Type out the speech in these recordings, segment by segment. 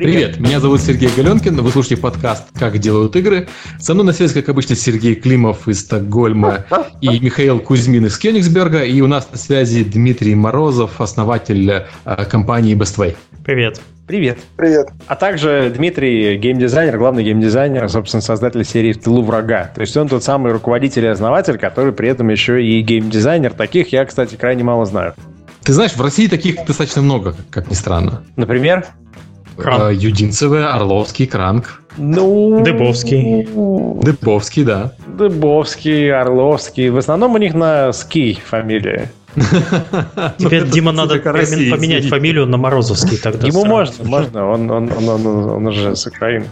Привет. Привет, меня зовут Сергей Галенкин, вы слушаете подкаст «Как делают игры». Со мной на связи, как обычно, Сергей Климов из Стокгольма и Михаил Кузьмин из Кёнигсберга. И у нас на связи Дмитрий Морозов, основатель э, компании Bestway. Привет. Привет. Привет. А также Дмитрий, геймдизайнер, главный геймдизайнер, собственно, создатель серии «В тылу врага». То есть он тот самый руководитель и основатель, который при этом еще и геймдизайнер. Таких я, кстати, крайне мало знаю. Ты знаешь, в России таких достаточно много, как ни странно. Например? Кран. Э, Юдинцевы, Орловский, Кранк. Ну... Дыбовский. Дыбовский, да. Дыбовский, Орловский. В основном у них на ски фамилия. Теперь ну, Дима надо поменять фамилию на Морозовский тогда. Ему можно, можно. Он, он, он, он, уже с Украины.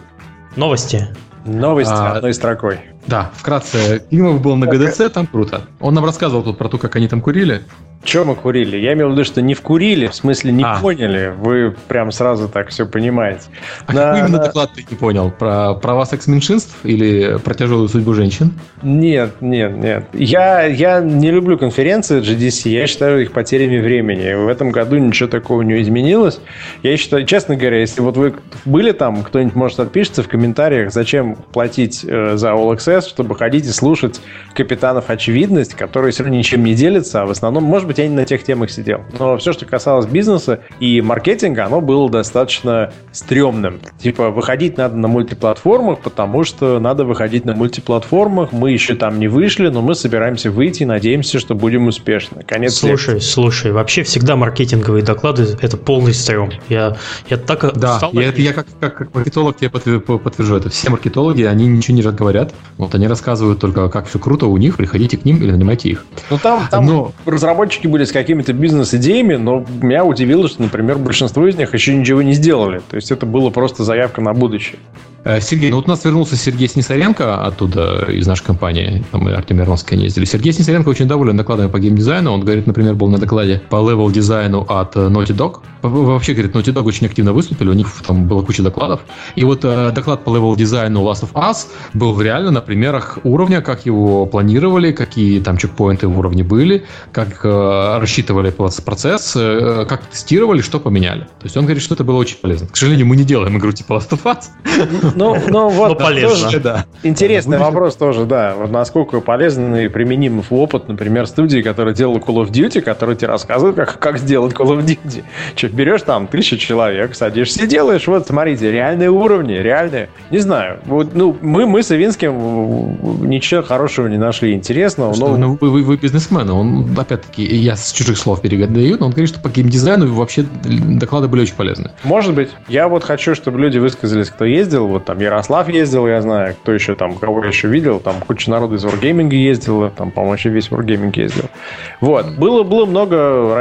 Новости. Новости а, одной строкой. Да, вкратце. Климов был на ГДЦ, там круто. Он нам рассказывал тут про то, как они там курили. Чем мы курили? Я имел в виду, что не вкурили, в смысле не а. поняли. Вы прям сразу так все понимаете. А на, какой именно на... доклад ты не понял? Про права секс-меньшинств или про тяжелую судьбу женщин? Нет, нет, нет. Я, я не люблю конференции GDC, я считаю их потерями времени. В этом году ничего такого не изменилось. Я считаю, честно говоря, если вот вы были там, кто-нибудь может отпишется в комментариях, зачем платить э, за All Access, чтобы ходить и слушать капитанов очевидность, которые все равно ничем не делятся, а в основном, может быть, я не на тех темах сидел. Но все, что касалось бизнеса и маркетинга, оно было достаточно стрёмным. Типа, выходить надо на мультиплатформах, потому что надо выходить на мультиплатформах. Мы еще там не вышли, но мы собираемся выйти и надеемся, что будем успешны. Конец слушай, лекции. слушай, вообще всегда маркетинговые доклады – это полный стрём. Я, я так Да, я, я как, как, как маркетолог тебе подтвержу это. Все маркетологи, они ничего не говорят. Вот они рассказывают только, как все круто у них, приходите к ним или нанимайте их. Ну там, там но... разработчики были с какими-то бизнес-идеями, но меня удивило, что, например, большинство из них еще ничего не сделали. То есть это было просто заявка на будущее. Э, Сергей, ну вот у нас вернулся Сергей Снисаренко оттуда, из нашей компании, там мы Артем Мироновский ездили. Сергей Снисаренко очень доволен докладами по геймдизайну. Он говорит, например, был на докладе по level дизайну от э, Naughty Dog. Вообще, говорит, Naughty Dog очень активно выступили, у них там была куча докладов. И вот э, доклад по level дизайну Last of Us был реально на примерах уровня, как его планировали, какие там чекпоинты в уровне были, как э, рассчитывали процесс, э, как тестировали, что поменяли. То есть он говорит, что это было очень полезно. К сожалению, мы не делаем игру типа Last of Us. Ну, ну вот, Но полезно. Тоже, да. Интересный вопрос тоже, да. Вот насколько полезен и применим опыт, например, студии, которая делала Call of Duty, которая тебе рассказывает, как, как сделать Call of Duty. Что, берешь там тысячу человек, садишься и делаешь, вот, смотрите, реальные уровни, реальные. Не знаю, вот, ну, мы, мы с Ивинским ничего хорошего не нашли интересного. Что, но... ну, вы, вы, вы бизнесмен, он, опять-таки, я с чужих слов передаю, но он говорит, что по геймдизайну вообще доклады были очень полезны. Может быть. Я вот хочу, чтобы люди высказались, кто ездил, вот там Ярослав ездил, я знаю, кто еще там, кого я еще видел, там куча народу из Wargaming ездила, там, по-моему, еще весь Wargaming ездил. Вот. Было, было много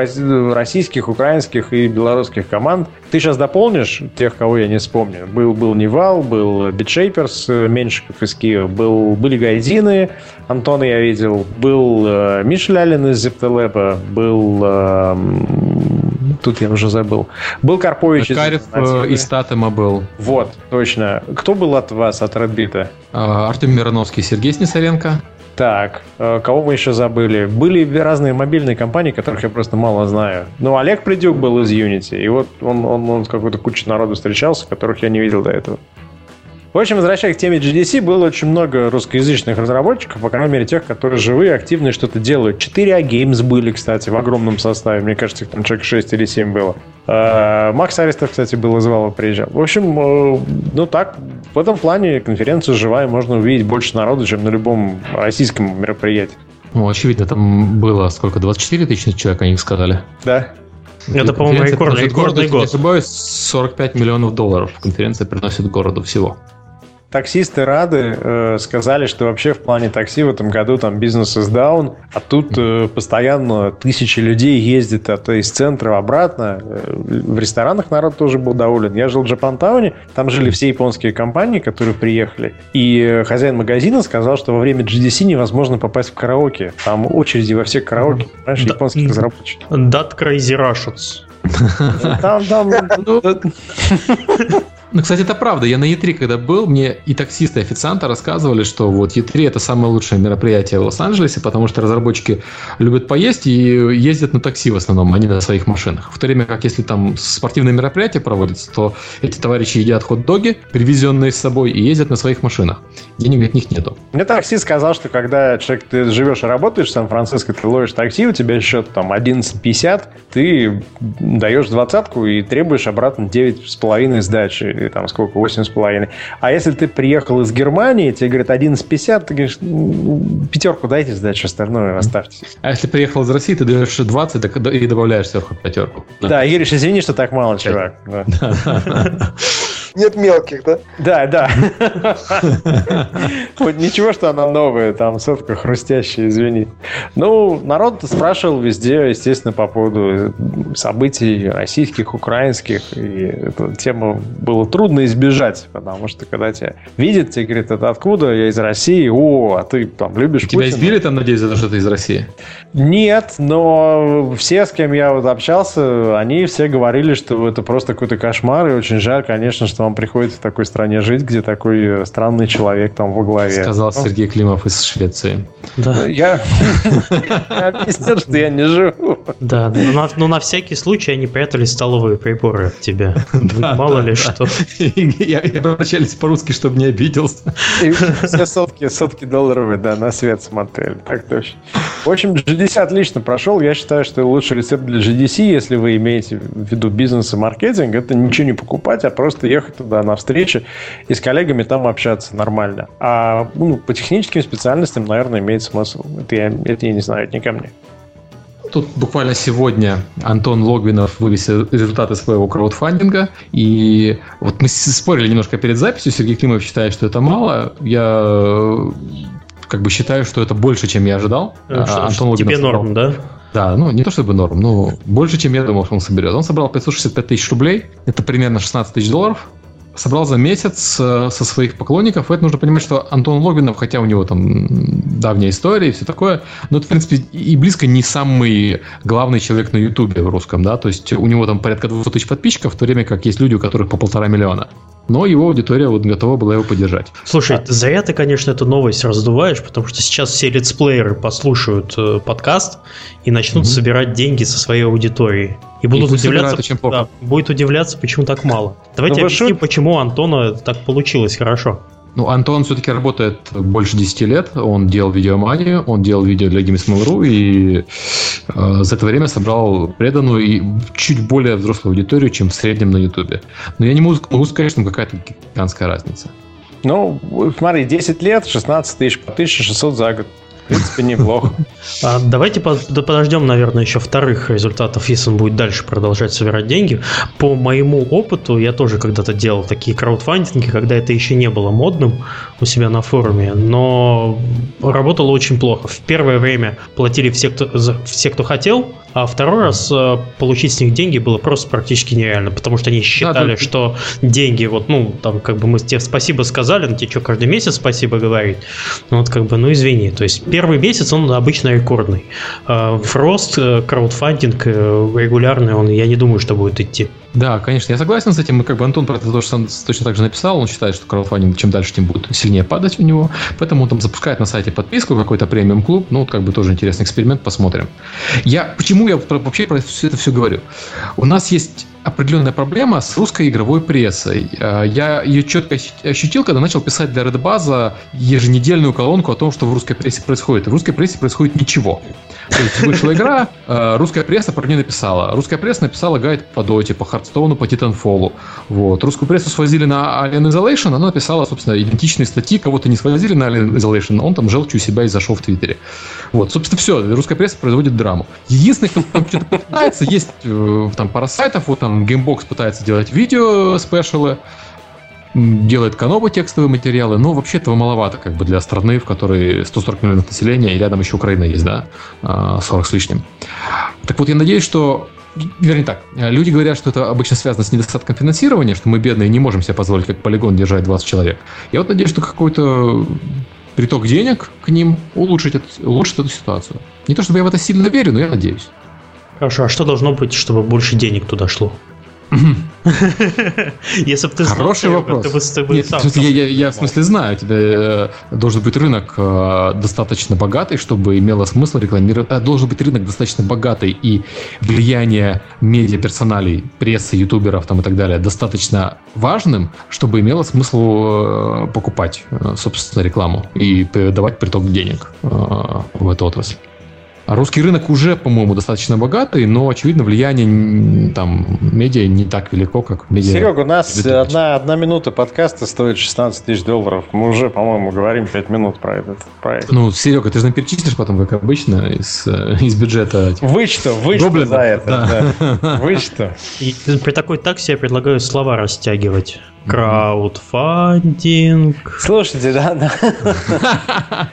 российских, украинских и белорусских команд. Ты сейчас дополнишь тех, кого я не вспомню. Был, был Nival, был Beatshapers, Меньшиков из Киева, был, были Gaijin ы, Антона я видел, был э, Миш Лялин из Зептелеба, был э, тут я уже забыл. Был Карпович Карев из, из Татема был. Вот, точно. Кто был от вас, от Редбита? А, Артем Мироновский, Сергей Снисаренко. Так, э, кого мы еще забыли? Были разные мобильные компании, которых я просто мало знаю. Ну, Олег Придюк был из Unity, и вот он, он, он с какой-то кучей народу встречался, которых я не видел до этого. В общем, возвращаясь к теме GDC, было очень много русскоязычных разработчиков, по крайней мере, тех, которые живые, активные, что-то делают. 4A Games были, кстати, в огромном составе. Мне кажется, их там человек 6 или 7 было. А, Макс Аристов, кстати, был из Вала, приезжал. В общем, э, ну так, в этом плане конференция живая, можно увидеть больше народу, чем на любом российском мероприятии. Ну, очевидно, там было сколько, 24 тысячи человек, они сказали? Да. Это, по-моему, рекордный, рекордный год. Если не ошибаюсь, 45 миллионов долларов конференция приносит городу всего таксисты рады, э, сказали, что вообще в плане такси в этом году там бизнес is down, а тут э, постоянно тысячи людей ездят а то из центра обратно. Э, в ресторанах народ тоже был доволен. Я жил в Джапантауне, там жили все японские компании, которые приехали, и хозяин магазина сказал, что во время GDC невозможно попасть в караоке. Там очереди во все караоке, понимаешь, японских разработчиков. That crazy Russians. Там, там... Ну, кстати, это правда. Я на E3, когда был, мне и таксисты, и официанты рассказывали, что вот E3 это самое лучшее мероприятие в Лос-Анджелесе, потому что разработчики любят поесть и ездят на такси в основном, а не на своих машинах. В то время как если там спортивное мероприятие проводится, то эти товарищи едят хот-доги, привезенные с собой, и ездят на своих машинах. Денег от них нету. Мне таксист сказал, что когда человек, ты живешь и работаешь в Сан-Франциско, ты ловишь такси, у тебя счет там 11.50, ты даешь двадцатку и требуешь обратно 9,5 сдачи или там сколько, 8,5. А если ты приехал из Германии, тебе говорят 11,50, ты говоришь, «Ну, пятерку дайте сдачу, остальное оставьте. А если приехал из России, ты даешь 20 и добавляешь сверху пятерку. Да, и говоришь, извини, что так мало, чувак. Да. Нет мелких, да? Да, да. Вот ничего, что она новая, там сотка хрустящая, извини. Ну, народ спрашивал везде, естественно, по поводу событий российских, украинских, и эту тему было трудно избежать, потому что когда тебя видят, тебе говорят, это откуда? Я из России. О, а ты там любишь Тебя Путина? избили там, надеюсь, за то, что ты из России? Нет, но все, с кем я вот общался, они все говорили, что это просто какой-то кошмар, и очень жаль, конечно, что вам приходится в такой стране жить, где такой э, странный человек там во главе. Сказал Ну, Сергей Климов из Швеции. Да, Я объяснил, что я не живу. да. Но на, всякий случай они прятали столовые приборы от тебя. Мало ли что. Я я обращались по-русски, чтобы не обиделся. И все сотки, сотки долларовые, да, на свет смотрели. Так точно. В общем, GDC отлично прошел. Я считаю, что лучший рецепт для GDC, если вы имеете в виду бизнес и маркетинг, это ничего не покупать, а просто ехать туда на встречи и с коллегами там общаться нормально. А ну, по техническим специальностям, наверное, имеет смысл. Это я, это я не знаю, это не ко мне. Тут буквально сегодня Антон Логвинов вывесил результаты своего краудфандинга. И вот мы спорили немножко перед записью. Сергей Климов считает, что это мало. Я э, как бы считаю, что это больше, чем я ожидал. Э, что- А что тебе сказал- норм, да? Да, ну не то чтобы норм, но больше, чем я думал, что он соберет. Он собрал 565 тысяч рублей, это примерно 16 тысяч долларов. Собрал за месяц э, со своих поклонников. Это нужно понимать, что Антон Логвинов, хотя у него там давняя история и все такое, но это, в принципе, и близко не самый главный человек на Ютубе в русском, да, то есть у него там порядка 200 тысяч подписчиков, в то время как есть люди, у которых по полтора миллиона. Но его аудитория вот готова была его поддержать. Слушай, зря ты, конечно, эту новость раздуваешь, потому что сейчас все летсплееры послушают э, подкаст и начнут Мгм. собирать деньги со своей аудитории. И будут пусть удивляться, очень плохо. да, будет удивляться, почему так мало. Давайте Ну, объясним, шут- почему у Антона так получилось хорошо. Ну, Антон все-таки работает больше 10 лет. Он делал видеоманию, он делал видео для Games.Mail.ru и э, за это время собрал преданную и чуть более взрослую аудиторию, чем в среднем на Ютубе. Но я не могу, могу сказать, что какая-то гигантская разница. Ну, смотри, 10 лет, 16 тысяч по 1600 за год. В принципе, неплохо. А давайте по- да подождем, наверное, еще вторых результатов, если он будет дальше продолжать собирать деньги. По моему опыту, я тоже когда-то делал такие краудфандинги, когда это еще не было модным у себя на форуме, но работало очень плохо. В первое время платили все, кто, за- все, кто хотел, а второй раз э, получить с них деньги было просто практически нереально, потому что они считали, да. что деньги, вот, ну, там, как бы мы тебе спасибо сказали, но тебе что, каждый месяц спасибо говорить? Ну, вот, как бы, ну, извини. То есть, первый месяц он обычно рекордный. А В рост э, краудфандинг э, регулярный, он, я не думаю, что будет идти. Да, конечно, я согласен с этим. И как бы Антон про это тоже сам точно так же написал. Он считает, что краудфандинг чем дальше, тем будет сильнее падать у него. Поэтому он там запускает на сайте подписку, какой-то премиум клуб. Ну, вот как бы тоже интересный эксперимент, посмотрим. Я, почему я вообще про все это все говорю? У нас есть определенная проблема с русской игровой прессой. Э, Я ее четко ощу- ощутил, когда начал писать для Redbuzz еженедельную колонку о том, что в русской прессе происходит. В русской прессе происходит ничего. То есть вышла игра, э, русская пресса про нее написала. Русская пресса написала гайд по Доте, по Хардстоуну, по Титанфолу. Вот. Русскую прессу свозили на Alien Isolation, она написала, собственно, идентичные статьи. Кого-то не свозили на Alien Isolation, он там желчью себя и зашел в Твиттере. Вот, собственно, все. Русская пресса производит драму. Единственное, кто там что-то пытается, есть э, там пара сайтов, вот там Gamebox пытается делать видео спешалы, делает Канобу текстовые материалы, но вообще этого маловато как бы для страны, в которой 140 миллионов населения, и рядом еще Украина есть, да, а, 40 с лишним. Так вот, я надеюсь, что Вернее так, люди говорят, что это обычно связано с недостатком финансирования, что мы бедные не можем себе позволить как полигон держать 20 человек. Я вот надеюсь, что какой-то приток денег к ним улучшит, улучшит эту ситуацию. Не то чтобы я в это сильно верю, но я надеюсь. Хорошо, а что должно быть, чтобы больше денег туда шло? Если бы ты Хороший вопрос. ты бы, ты бы Нет, сам в смысле, я, я, я в смысле знаю, у тебя э, должен быть рынок э, достаточно богатый, чтобы имело смысл рекламировать. э, должен быть рынок достаточно богатый и влияние медиаперсоналей, прессы, ютуберов там и так далее достаточно важным, чтобы имело смысл покупать, собственно, рекламу и давать приток денег э, в эту отрасль. А русский рынок уже, по-моему, достаточно богатый, но, очевидно, влияние там медиа не так велико, как медиа. Серега, у нас одна, одна минута подкаста стоит 16 тысяч долларов. Мы уже, по-моему, говорим 5 минут про этот проект. Ну, Серега, ты же нам перечислишь потом, как обычно, из, э, из бюджета. этих Вычту, вычту гоблинов. за это. да. Вычту. И при такой таксе я предлагаю слова растягивать. Краудфандинг. Слушайте, да, да.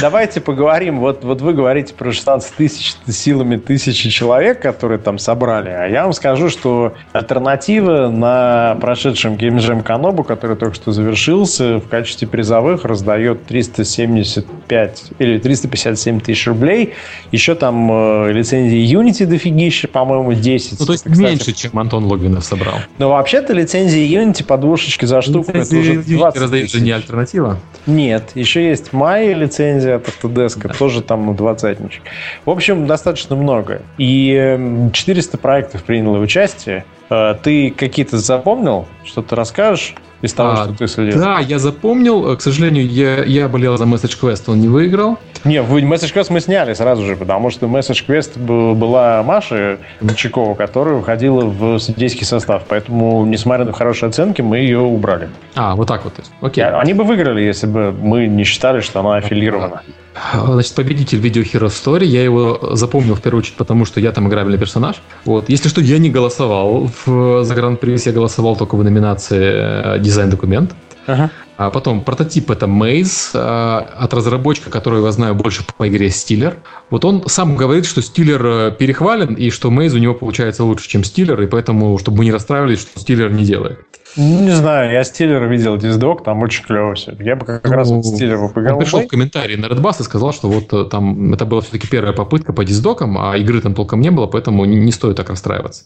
Давайте поговорим. Вот, вот вы говорите про 16 тысяч силами тысячи человек, которые там собрали. А я вам скажу, что альтернатива на прошедшем Jam Канобу, который только что завершился, в качестве призовых раздает 375 или 357 тысяч рублей. Еще там э, лицензии Unity дофигища, по-моему, 10. Ну, то есть Это, кстати, меньше, чем Антон Логвинов собрал. Но вообще-то лицензии Unity по двушечке за штуку это уже Лицензии 20 раздают же не альтернатива. Нет, еще есть Майя лицензия от Autodesk, тоже там на двадцатничек. В общем, достаточно много. И эм, 400 проектов приняло участие. Э, Ты какие-то запомнил? Что-то расскажешь из того, А, что ты следил? Да, я запомнил. К сожалению, я, я болел за Message Quest, он не выиграл. Не, Message Quest мы сняли сразу же, потому что Message Quest была Маша Чикова, которая входила в судейский состав. Поэтому, несмотря на хорошие оценки, мы ее убрали. А, вот так вот. Окей. Они бы выиграли, если бы мы не считали, что она аффилирована. Значит, победитель Video Hero Story, я его запомнил в первую очередь, потому что я там играбельный персонаж. Вот. Если что, я не голосовал в, за Гран-при, я голосовал только в номинации э, дизайн-документ. А потом прототип это Maze а, от разработчика, которого я знаю больше по игре Стиллер. Вот он сам говорит, что Стиллер э, перехвален и что Maze у него получается лучше, чем Стиллер, и поэтому, чтобы мы не расстраивались, что Стиллер не делает. Ну, Не знаю, я Стиллера видел диздок, там очень клево все. Я бы как раз вот Стиллера поиграл. Он пришел в комментарии на Redbus и сказал, что вот э, там это была все-таки первая попытка по диздокам, а игры там толком не было, поэтому не, не стоит так расстраиваться.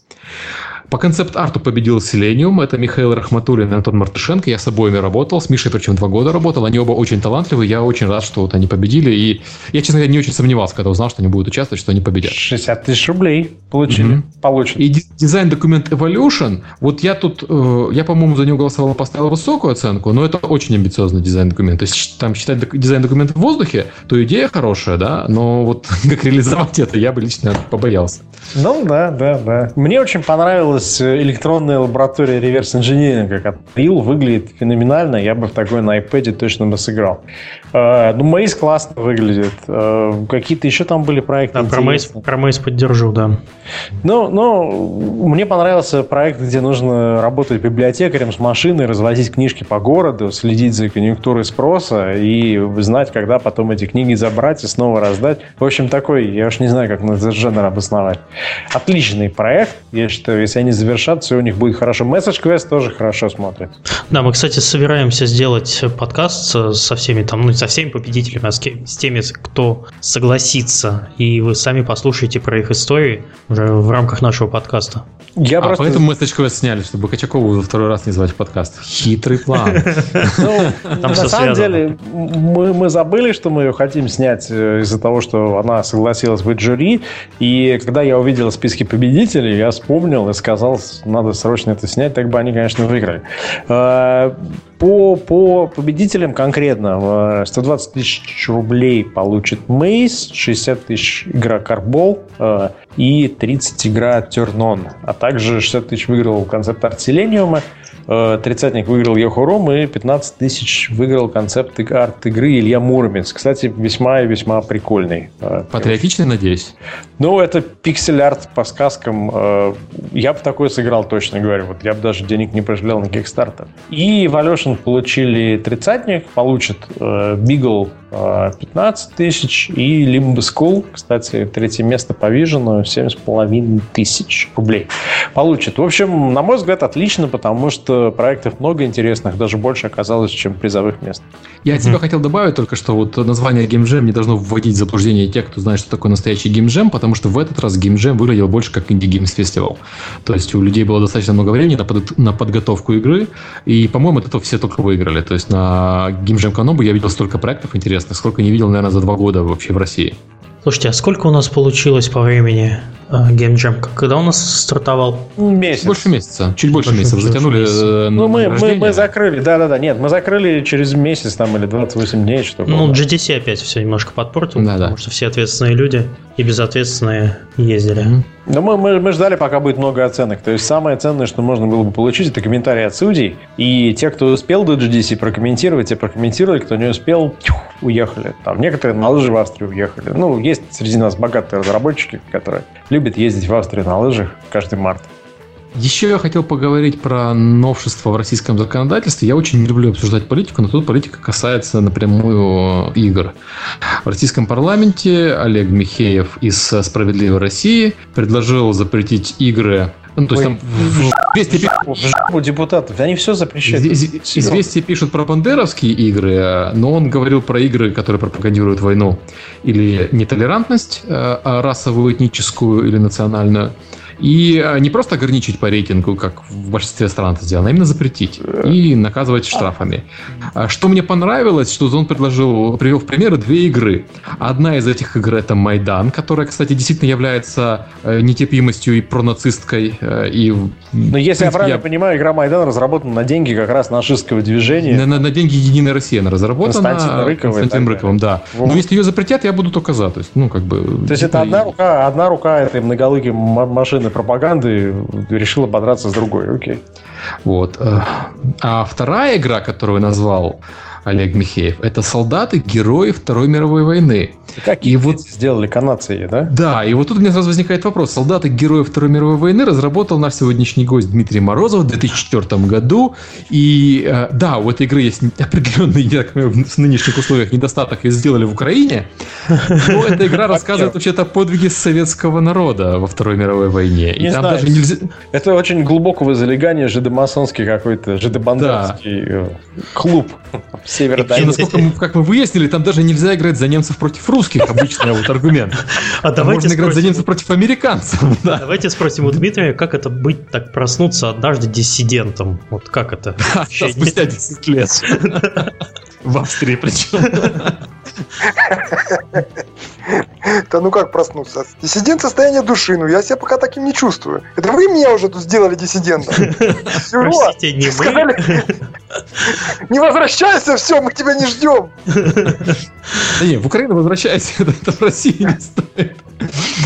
По концепт-арту победил Селениум. Это Михаил Рахматуллин и Антон Мартышенко. Я с обоими работал. С Мишей причем два года работал. Они оба очень талантливые. Я очень рад, что вот они победили. И я, честно говоря, не очень сомневался, когда узнал, что они будут участвовать, что они победят. 60 тысяч рублей получили. Мгм. Получили. И ди- дизайн-документ Evolution, вот я тут, э, я, по-моему, за него голосовал, поставил высокую оценку, но это очень амбициозный дизайн-документ. То есть щ- там считать док- дизайн-документ в воздухе, то идея хорошая, да, но вот как реализовать это, я бы лично побоялся. Ну да, да, да. Мне очень понравилась э, электронная лаборатория реверс-инжиниринга. Как Рил выглядит феноменально. Я бы в такой на iPad точно бы сыграл. Э, Ну, Мейс классно выглядит. Э, Какие-то еще там были проекты. Да, про Мейс, про Мейс поддержу, да. Ну, ну, мне понравился проект, где нужно работать библиотекарем с машиной, развозить книжки по городу, следить за конъюнктурой спроса и знать, когда потом эти книги забрать и снова раздать. В общем, такой, я уж не знаю, как этот жанр обосновать. Отличный проект. Я считаю, если они завершат, все у них будет хорошо. Message Quest тоже хорошо смотрит. Да, мы, кстати, собираемся сделать подкаст со- всеми там, ну, не со всеми победителями, а с, с теми, кто согласится. И вы сами послушаете про их истории уже в рамках нашего подкаста. Я а просто... поэтому Message Quest сняли, чтобы Качакову за второй раз не звать в подкаст. Хитрый план. Ну, на самом деле, мы, забыли, что мы ее хотим снять э, из-за того, что она согласилась быть жюри. И когда я увидел списки победителей, я вспомнил и сказал, надо срочно это снять, так бы они, конечно, выиграли. Э, По, по победителям конкретно э, 120 тысяч рублей получит Мейс, 60 тысяч игра Карбол э, и 30 игра Тернон. А также 60 тысяч выиграл концепт арт Селениума, Э, Тридцатник выиграл Йохуром и 15 тысяч выиграл концепт иг- арт-игры Илья Муромец. Кстати, весьма и весьма прикольный. Э, Патриотичный, надеюсь. Ну, это пиксель-арт по сказкам. Э, Я бы такой сыграл, точно говорю. Вот я бы даже денег не пожалел на Kickstarter. И Evolution получили тридцатник, э, Beagle 15 тысяч. И Limbo School, кстати, третье место по Vision, 7,5 тысяч рублей получит. В общем, на мой взгляд, отлично, потому что проектов много интересных, даже больше оказалось, чем призовых мест. Я от себя хотел добавить только, что вот название Jam не должно вводить в заблуждение тех, кто знает, что такое настоящий Jam, потому что в этот раз Jam выглядел больше как Indie Games Festival. То есть у людей было достаточно много времени на, под, на подготовку игры, и, по-моему, от этого все только выиграли. То есть на Jam Канобу я видел столько проектов интересных, сколько не видел, наверное, за два года вообще в России. Слушайте, а сколько у нас получилось по времени Game Jam? Когда у нас стартовал? Месяц. Больше месяца. Чуть больше, больше месяца. Затянули месяца. Ну, мы, мы, мы закрыли, да-да-да. Нет, мы закрыли через месяц там или 28 дней, что Ну, GTC опять все немножко подпортил, да, потому да. что все ответственные люди и безответственные ездили. Mm-hmm. Но мы, мы, мы ждали, пока будет много оценок. То есть самое ценное, что можно было бы получить, это комментарии от судей. И те, кто успел до GDC прокомментировать, те прокомментировали, кто не успел, тьфу, уехали. Там некоторые на лыжи в Австрию уехали. Ну, есть среди нас богатые разработчики, которые любят ездить в Австрию на лыжах каждый март. Еще я хотел поговорить про новшества в российском законодательстве. Я очень не люблю обсуждать политику, но тут политика касается напрямую игр. В российском парламенте Олег Михеев из «Справедливой России» предложил запретить игры ну, то есть там в депутатов, они все запрещают. Известия пишут про бандеровские игры, но он говорил про игры, которые пропагандируют войну или нетолерантность э, а расовую, этническую или национальную. И э, не просто ограничить по рейтингу, как в большинстве стран это сделано, а именно запретить и наказывать штрафами. А что мне понравилось, что он предложил, привел в примеры две игры. Одна из этих игр это Майдан, которая, кстати, действительно является э, нетерпимостью и пронацисткой. Э, и, Но если принципе, я правильно я... понимаю, игра Майдан разработана на деньги как раз нашистского движения. На, на, на деньги Единой России она разработана. Константин Рыковой. Константин Рыковым, да. Вот. Но если ее запретят, я буду только за. То есть, ну, как бы... То есть это одна рука, одна рука этой многолыкой машины военной пропаганды решила подраться с другой. Окей. Вот. Э, а вторая игра, которую назвал Олег Михеев, это солдаты, герои Второй мировой войны. Как и вот сделали канадцы, да? Да, и вот тут у меня сразу возникает вопрос. Солдаты, герои Второй мировой войны разработал наш сегодняшний гость Дмитрий Морозов в 2004 году. И э, да, у этой игры есть определенный, я так понимаю, в нынешних условиях недостаток, ее сделали в Украине. Но эта игра рассказывает вообще-то подвиги советского народа во Второй мировой войне. И там даже нельзя... Это очень глубокого залегания жидомасонский какой-то, жидобандерский э, клуб Северодонецк. Насколько мы, как мы выяснили, там даже нельзя играть за немцев против русских, обычный вот аргумент. А давайте можно играть за немцев против американцев. Давайте спросим у Дмитрия, как это быть так проснуться однажды диссидентом? Вот как это? Спустя 10 лет. В Австрии причем. Да ну как проснуться? Диссидент состояние души, ну я себя пока таким не чувствую. Это вы меня уже тут сделали диссидентом. Простите, не мы. Не возвращайся, все, мы тебя не ждем. Да не, в Украину возвращайся, это в России не стоит.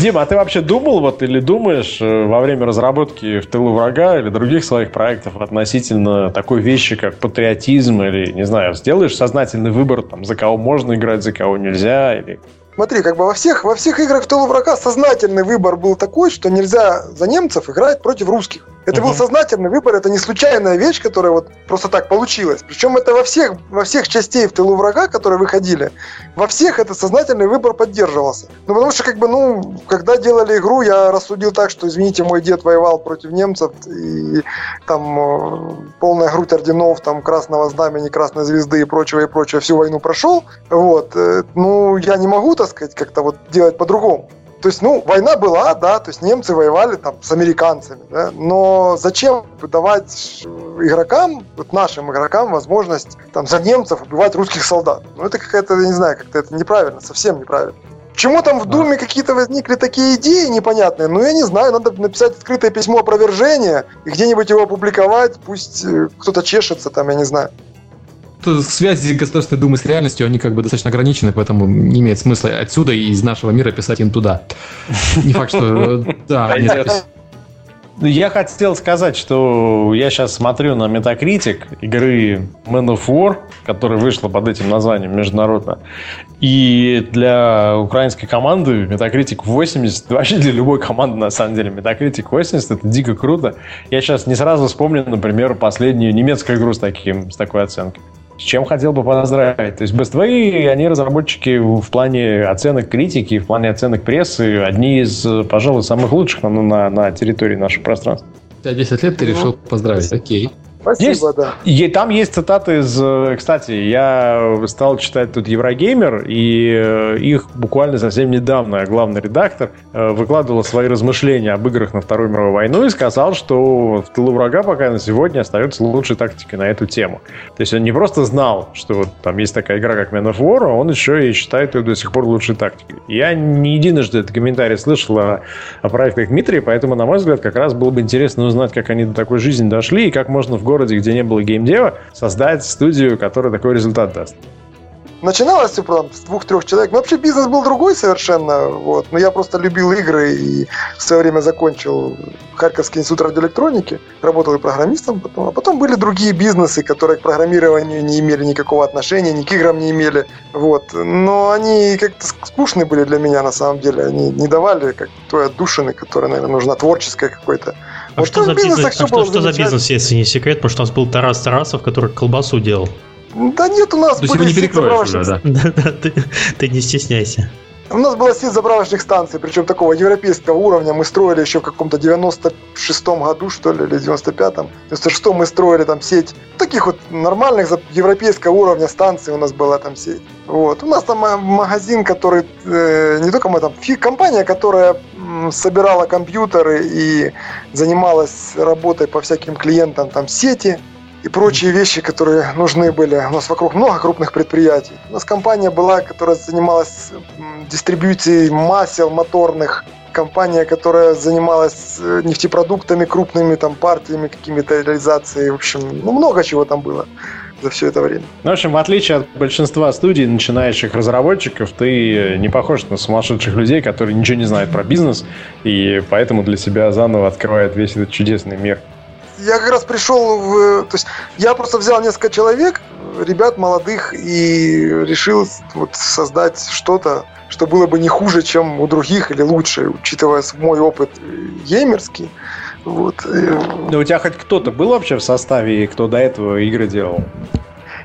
Дима, а ты вообще думал вот или думаешь э, во время разработки в тылу врага или других своих проектов относительно такой вещи, как патриотизм или, не знаю, сделаешь сознательный выбор, там, за кого можно играть, за кого нельзя, или Смотри, как бы во всех, во всех играх в тылу врага сознательный выбор был такой, что нельзя за немцев играть против русских. Это угу. был сознательный выбор, это не случайная вещь, которая вот просто так получилась. Причем это во всех, во всех частей в тылу врага, которые выходили, во всех этот сознательный выбор поддерживался. Ну, потому что, как бы, ну, когда делали игру, я рассудил так, что, извините, мой дед воевал против немцев, и там э, полная грудь орденов, там, Красного Знамени, Красной Звезды и прочего, и прочего, всю войну прошел. Вот. Э, ну, я не могу, так сказать, как-то вот делать по-другому. То есть, ну, война была, да, то есть немцы воевали там с американцами, да, но зачем давать игрокам, вот нашим игрокам, возможность там за немцев убивать русских солдат? Ну, это какая-то, я не знаю, как-то это неправильно, совсем неправильно. Почему там в Думе какие-то возникли такие идеи непонятные? Ну, я не знаю, надо написать открытое письмо опровержения и где-нибудь его опубликовать, пусть э, кто-то чешется там, я не знаю связи Государственной Думы с реальностью, они как бы достаточно ограничены, поэтому не имеет смысла отсюда и из нашего мира писать им туда. Не факт, что... Да, ну, я хотел сказать, что я сейчас смотрю на Metacritic игры Man of War, которая вышла под этим названием международно. И для украинской команды Metacritic 80, вообще для любой команды на самом деле Metacritic 80, это дико круто. Я сейчас не сразу вспомню, например, последнюю немецкую игру с, таким, с такой оценкой. С чем хотел бы поздравить. То есть Best Way, они разработчики в плане оценок критики, в плане оценок прессы, одни из, пожалуй, самых лучших на, на, на территории нашего пространства. За 10 лет ты решил ну, поздравить. Окей. Спасибо, есть, да. И, там есть цитаты из... Э, кстати, я стал читать тут Еврогеймер, и э, их буквально совсем недавно главный редактор э, выкладывал свои размышления об играх на Вторую мировую войну и сказал, что в тылу врага пока на сегодня остается лучшей тактикой на эту тему. То есть он не просто знал, что вот там есть такая игра, как Man of War, он еще и считает ее до сих пор лучшей тактикой. Я не единожды этот комментарий слышал о, о проектах Дмитрия, поэтому, на мой взгляд, как раз было бы интересно узнать, как они до такой жизни дошли и как можно в городе, где не было геймдева, создать студию, которая такой результат даст. Начиналось все там, с двух-трех человек. Но вообще бизнес был другой совершенно. Вот. Но я просто любил игры и в свое время закончил Харьковский институт радиоэлектроники. Работал и программистом потом. А потом были другие бизнесы, которые к программированию не имели никакого отношения, ни к играм не имели. Вот. Но они как-то скучные были для меня на самом деле. Они не давали как той отдушины, которая, наверное, нужна творческая какой-то. А, что за, бизнес, а что, что за бизнес, если не секрет? Потому что у нас был Тарас Тарасов, который колбасу делал. Да нет, у нас То есть были не перекроешь уже, да? Да-да, ты, ты не стесняйся. У нас была сеть заправочных станций, причем такого европейского уровня. Мы строили еще в каком-то 96-м году, что ли, или 95-м. 96-м мы строили там сеть таких вот нормальных европейского уровня станций у нас была там сеть. Вот. У нас там магазин, который э, не только мы там, компания, которая собирала компьютеры и занималась работой по всяким клиентам там сети и прочие вещи, которые нужны были. У нас вокруг много крупных предприятий. У нас компания была, которая занималась дистрибьюцией масел моторных, компания, которая занималась э, нефтепродуктами, крупными там партиями, какими-то реализацией. В общем, ну много чего там было за все это время. Ну, в общем, в отличие от большинства студий, начинающих разработчиков, ты не похож на сумасшедших людей, которые ничего не знают про бизнес, и поэтому для себя заново открывают весь этот чудесный мир я как раз пришел в... То есть я просто взял несколько человек, ребят молодых, и решил вот создать что-то, что было бы не хуже, чем у других или лучше, учитывая мой опыт геймерский. Вот. Но у тебя хоть кто-то был вообще в составе, кто до этого игры делал?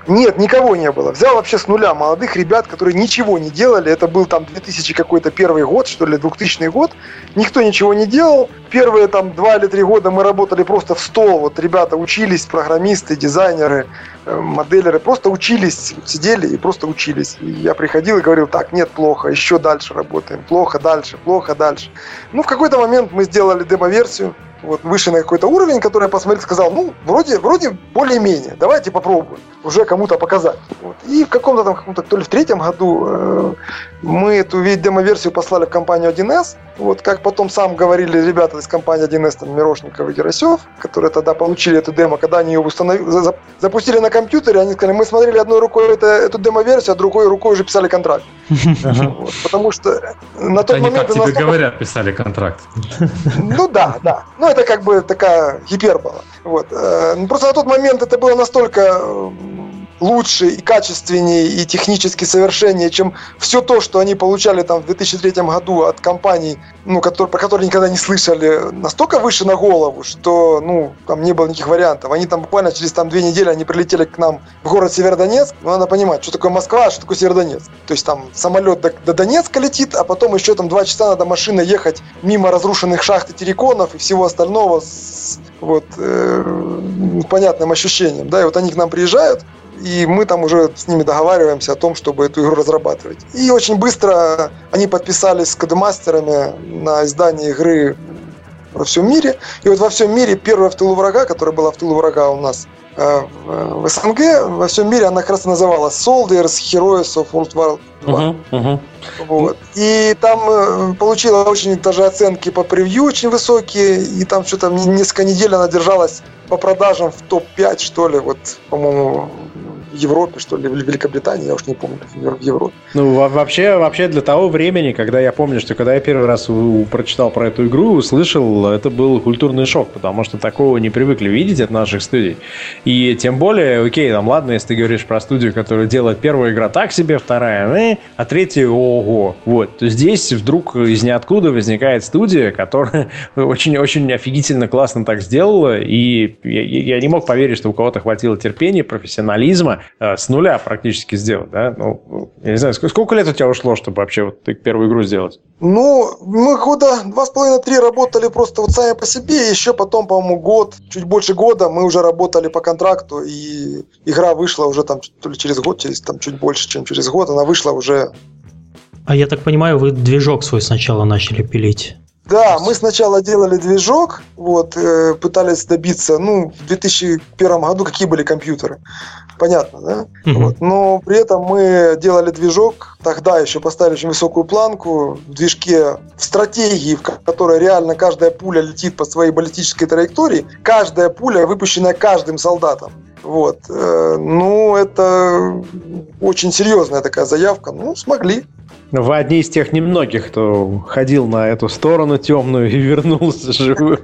Нет, никого не было. Взял вообще с нуля молодых ребят, которые ничего не делали. Это был там 2000 какой-то первый год, что ли, 2000 год. Никто ничего не делал. Первые там два или три года мы работали просто в стол. Вот ребята учились, программисты, дизайнеры, э, моделеры. Просто учились, сидели и просто учились. И я приходил и говорил, так, нет, плохо, еще дальше работаем. Плохо, дальше, плохо, дальше. Ну, в какой-то момент мы сделали демо-версию вот, вышли на какой-то уровень, который я посмотрел, сказал, ну, вроде, вроде более-менее, давайте попробуем уже кому-то показать. Вот. И в каком-то там, каком-то, то ли в третьем году э, мы эту демо-версию послали в компанию 1С, вот, как потом сам говорили ребята из компании 1С, там, Мирошников и Герасев, которые тогда получили эту демо, когда они ее установили, запустили на компьютере, они сказали, мы смотрели одной рукой это, эту демо-версию, а другой рукой уже писали контракт. Потому что на тот момент... Они тебе говорят, писали контракт. Ну да, да. Ну это как бы такая гипербола. Вот. Э, просто на тот момент это было настолько лучше и качественнее и технически совершеннее, чем все то, что они получали там в 2003 году от компаний, ну, которые, про которые никогда не слышали, настолько выше на голову, что, ну, там не было никаких вариантов. Они там буквально через там две недели они прилетели к нам в город Северодонецк. Ну, надо понимать, что такое Москва, а что такое Северодонецк. То есть там самолет до, до Донецка летит, а потом еще там два часа надо машина ехать мимо разрушенных шахт и терриконов и всего остального с вот э, понятным ощущением, да, и вот они к нам приезжают, и мы там уже с ними договариваемся о том, чтобы эту игру разрабатывать. И очень быстро они подписались с кодемастерами на издание игры во всем мире. И вот во всем мире первая в тылу врага, которая была в тылу врага у нас э, в СНГ, во всем мире она как раз называлась Soldiers Heroes of World War 2. Uh-huh, uh-huh. Вот. И там э, получила очень даже оценки по превью очень высокие, и там что-то несколько недель она держалась по продажам в топ-5, что ли, вот, по-моему, Европе, что ли, в Великобритании, я уж не помню, в Европе. Ну, вообще, вообще для того времени, когда я помню, что когда я первый раз прочитал про эту игру, услышал, это был культурный шок, потому что такого не привыкли видеть от наших студий. И тем более, окей, там, ладно, если ты говоришь про студию, которая делает первая игра так себе, вторая, э, а третья, ого. Вот, то здесь вдруг из ниоткуда возникает студия, которая очень-очень офигительно классно так сделала, и я, я не мог поверить, что у кого-то хватило терпения, профессионализма с нуля практически сделать, да? Ну, я не знаю, сколько лет у тебя ушло, чтобы вообще вот первую игру сделать? Ну, мы года два с половиной-три работали просто вот сами по себе, еще потом, по-моему, год, чуть больше года мы уже работали по контракту, и игра вышла уже там то ли через год, через там чуть больше, чем через год, она вышла уже. А я так понимаю, вы движок свой сначала начали пилить? Да, мы сначала делали движок, вот, э, пытались добиться, ну, в 2001 году какие были компьютеры, понятно, да? Угу. Вот, но при этом мы делали движок, тогда еще поставили очень высокую планку в движке, в стратегии, в которой реально каждая пуля летит по своей баллистической траектории, каждая пуля выпущенная каждым солдатом. Вот. Э, ну, это очень серьезная такая заявка. Ну, смогли. Вы одни из тех немногих, кто ходил на эту сторону темную и вернулся живым.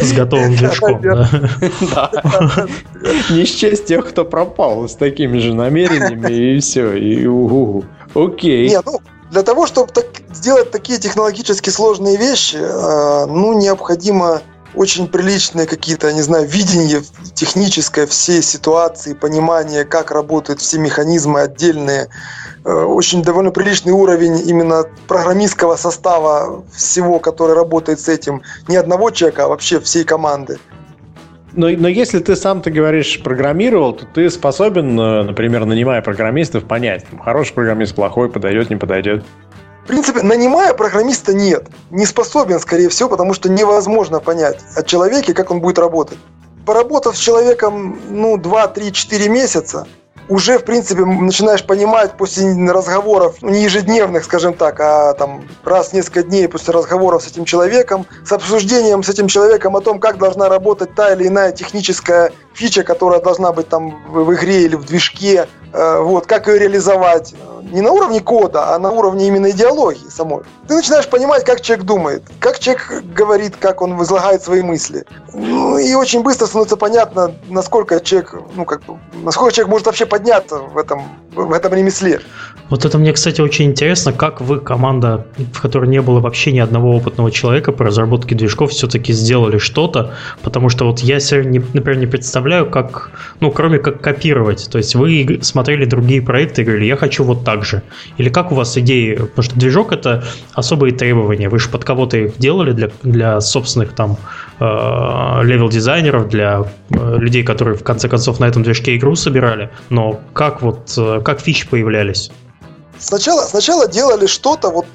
С готовым движком, да. Не счесть тех, кто пропал с такими же намерениями, и все, и угу. Окей. Не, ну, для того, чтобы так, сделать такие технологически сложные вещи, э, ну, необходимо очень приличные какие-то, не знаю, видение техническое всей ситуации, понимание, как работают все механизмы отдельные, э, очень довольно приличный уровень именно программистского состава всего, который работает с этим. Не одного человека, а вообще всей команды. Но, но если ты сам, ты говоришь, программировал, то ты способен, э, например, нанимая программистов, понять, хороший программист, плохой, подойдет, не подойдет. В принципе, нанимая программиста нет. Не способен, скорее всего, потому что невозможно понять от человека, как он будет работать. Поработав с человеком, ну, 2, 3, 4 месяца, уже, в принципе, начинаешь понимать после разговоров, ну, не ежедневных, скажем так, а там раз в несколько дней после разговоров с этим человеком, с обсуждением с этим человеком о том, как должна работать та или иная техническая фича, которая должна быть там в игре или в движке, э, вот, как ее реализовать. Не на уровне кода, а на уровне именно идеологии самой. Ты начинаешь понимать, как человек думает, как человек говорит, как он излагает свои мысли. Ну, и очень быстро становится понятно, насколько человек, ну, как бы, насколько человек может вообще подняться в этом, в этом ремесле. Вот это мне, кстати, очень интересно, как вы, команда, в которой не было вообще ни одного опытного человека по разработке движков, все-таки сделали что-то, потому что вот я себе, например, не представляю, как, ну, кроме как копировать, то есть вы смотрели другие проекты и говорили, я хочу вот так же, или как у вас идеи, потому что движок это особые требования, вы же под кого-то их делали для, для собственных там э, level-дизайнеров, для э, людей, которые в конце концов на этом движке игру собирали, но как вот, э, как фичи появлялись? Сначала, сначала делали что-то, вот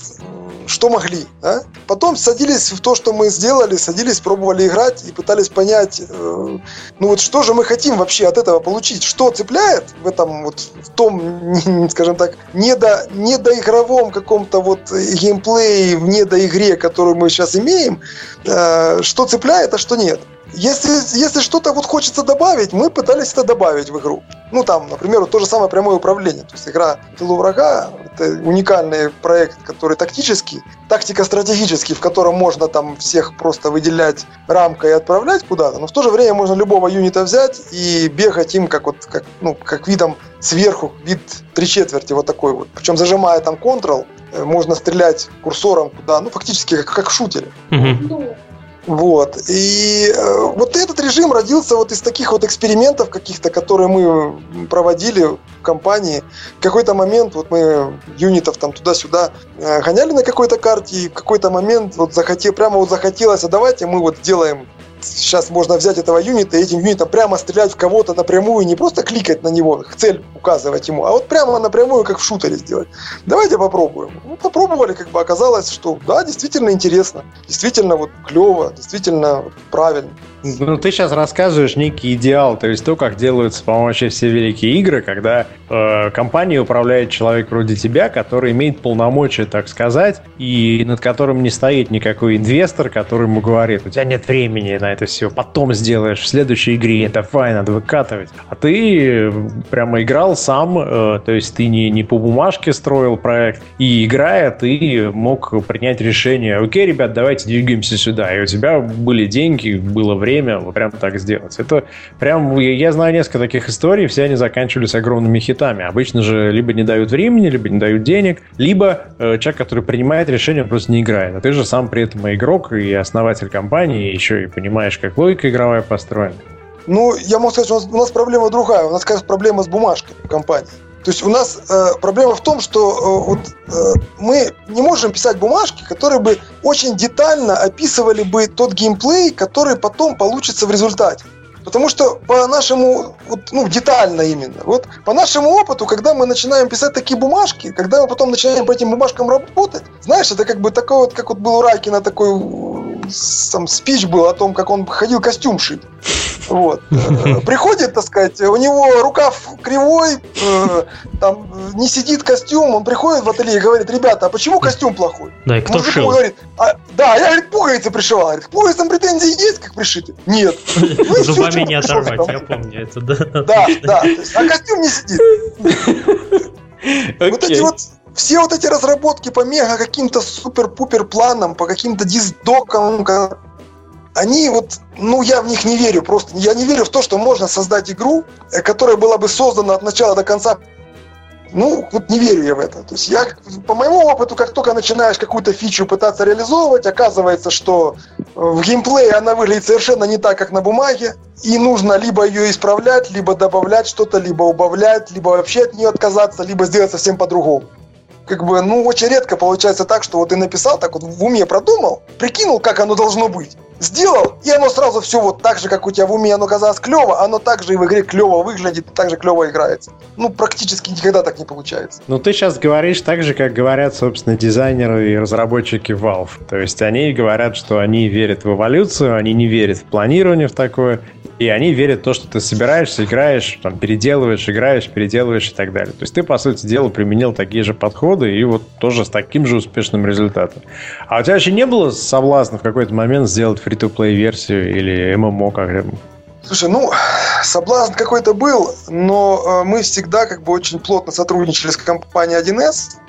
что могли. Да? Потом садились в то, что мы сделали, садились, пробовали играть и пытались понять, э, ну вот что же мы хотим вообще от этого получить, что цепляет в этом вот в том, скажем так, недо, недоигровом каком-то вот геймплее, в недоигре, которую мы сейчас имеем, э, что цепляет, а что нет. Если, если что-то вот хочется добавить, мы пытались это добавить в игру. Ну, там, например, вот то же самое прямое управление. То есть игра «Тылу врага» — это уникальный проект, который тактический, тактико-стратегический, в котором можно там всех просто выделять рамкой и отправлять куда-то, но в то же время можно любого юнита взять и бегать им как вот, как, ну, как видом сверху, вид три четверти вот такой вот. Причем зажимая там Ctrl, э, можно стрелять курсором куда, ну, фактически как, как в шутере. Mm-hmm. Вот. И э, вот этот режим родился вот из таких вот экспериментов каких-то, которые мы проводили в компании. В какой-то момент вот мы юнитов там туда-сюда э, гоняли на какой-то карте, и в какой-то момент вот захотел, прямо вот захотелось, а давайте мы вот сделаем сейчас можно взять этого юнита и этим юнитом прямо стрелять в кого-то напрямую, не просто кликать на него, цель указывать ему, а вот прямо напрямую, как в шутере сделать. Давайте попробуем. Ну, попробовали, как бы оказалось, что да, действительно интересно, действительно вот клево, действительно правильно. Ну, ты сейчас рассказываешь некий идеал, то есть то, как делаются, по-моему, вообще все великие игры, когда э, компанией управляет человек вроде тебя, который имеет полномочия, так сказать, и над которым не стоит никакой инвестор, который ему говорит, у тебя нет времени на это все, потом сделаешь, в следующей игре, давай, надо выкатывать. А ты прямо играл сам, э, то есть ты не, не по бумажке строил проект, и играя, ты мог принять решение, окей, ребят, давайте двигаемся сюда, и у тебя были деньги, было время, время вот прям так сделать. Это прям, я знаю несколько таких историй, все они заканчивались огромными хитами. Обычно же либо не дают времени, либо не дают денег, либо э, человек, который принимает решение, просто не играет. А ты же сам при этом и игрок, и основатель компании, и еще и понимаешь, как логика игровая построена. Ну, я могу сказать, что у нас, у нас проблема другая. У нас, раз, проблема с бумажкой в компании. То есть у нас э, проблема в том, что э, вот, э, мы не можем писать бумажки, которые бы очень детально описывали бы тот геймплей, который потом получится в результате. Потому что по нашему, вот, ну, детально именно, вот по нашему опыту, когда мы начинаем писать такие бумажки, когда мы потом начинаем по этим бумажкам работать, знаешь, это как бы такой вот, как вот был у Райкина такой там спич был о том, как он ходил костюм шить. Вот. Э, приходит, так сказать, у него рукав кривой, э, там не сидит костюм, он приходит в ателье и говорит, ребята, а почему костюм плохой? Да, и кто Мужик шил? говорит, «А, да, я, говорит, пуговицы пришивал. Говорит, к пуговицам претензии есть, как пришиты? Нет. Ну Зубами не оторвать, я помню это, да. Да, да. А костюм не сидит. Вот эти Окей. вот все вот эти разработки по мега каким-то супер-пупер планам, по каким-то диздокам, ка- они вот, ну я в них не верю просто. Я не верю в то, что можно создать игру, э, которая была бы создана от начала до конца. Ну, вот не верю я в это. То есть я, по моему опыту, как только начинаешь какую-то фичу пытаться реализовывать, оказывается, что э, в геймплее она выглядит совершенно не так, как на бумаге, и нужно либо ее исправлять, либо добавлять что-то, либо убавлять, либо вообще от нее отказаться, либо сделать совсем по-другому. Как бы, ну, очень редко получается так, что вот ты написал, так вот в уме продумал, прикинул, как оно должно быть, сделал, и оно сразу все вот так же, как у тебя в уме оно казалось клево, оно так же и в игре клево выглядит, и так же клево играется. Ну, практически никогда так не получается. Ну, ты сейчас говоришь так же, как говорят, собственно, дизайнеры и разработчики Valve. То есть они говорят, что они верят в эволюцию, они не верят в планирование в такое, и они верят в то, что ты собираешься, играешь, там, переделываешь, играешь, переделываешь и так далее. То есть ты, по сути дела, применил такие же подходы и вот тоже с таким же успешным результатом. А у тебя вообще не было соблазна в какой-то момент сделать фри-то-плей версию или ММО, как Слушай, ну, соблазн какой-то был, но э, мы всегда как бы очень плотно сотрудничали с компанией 1С.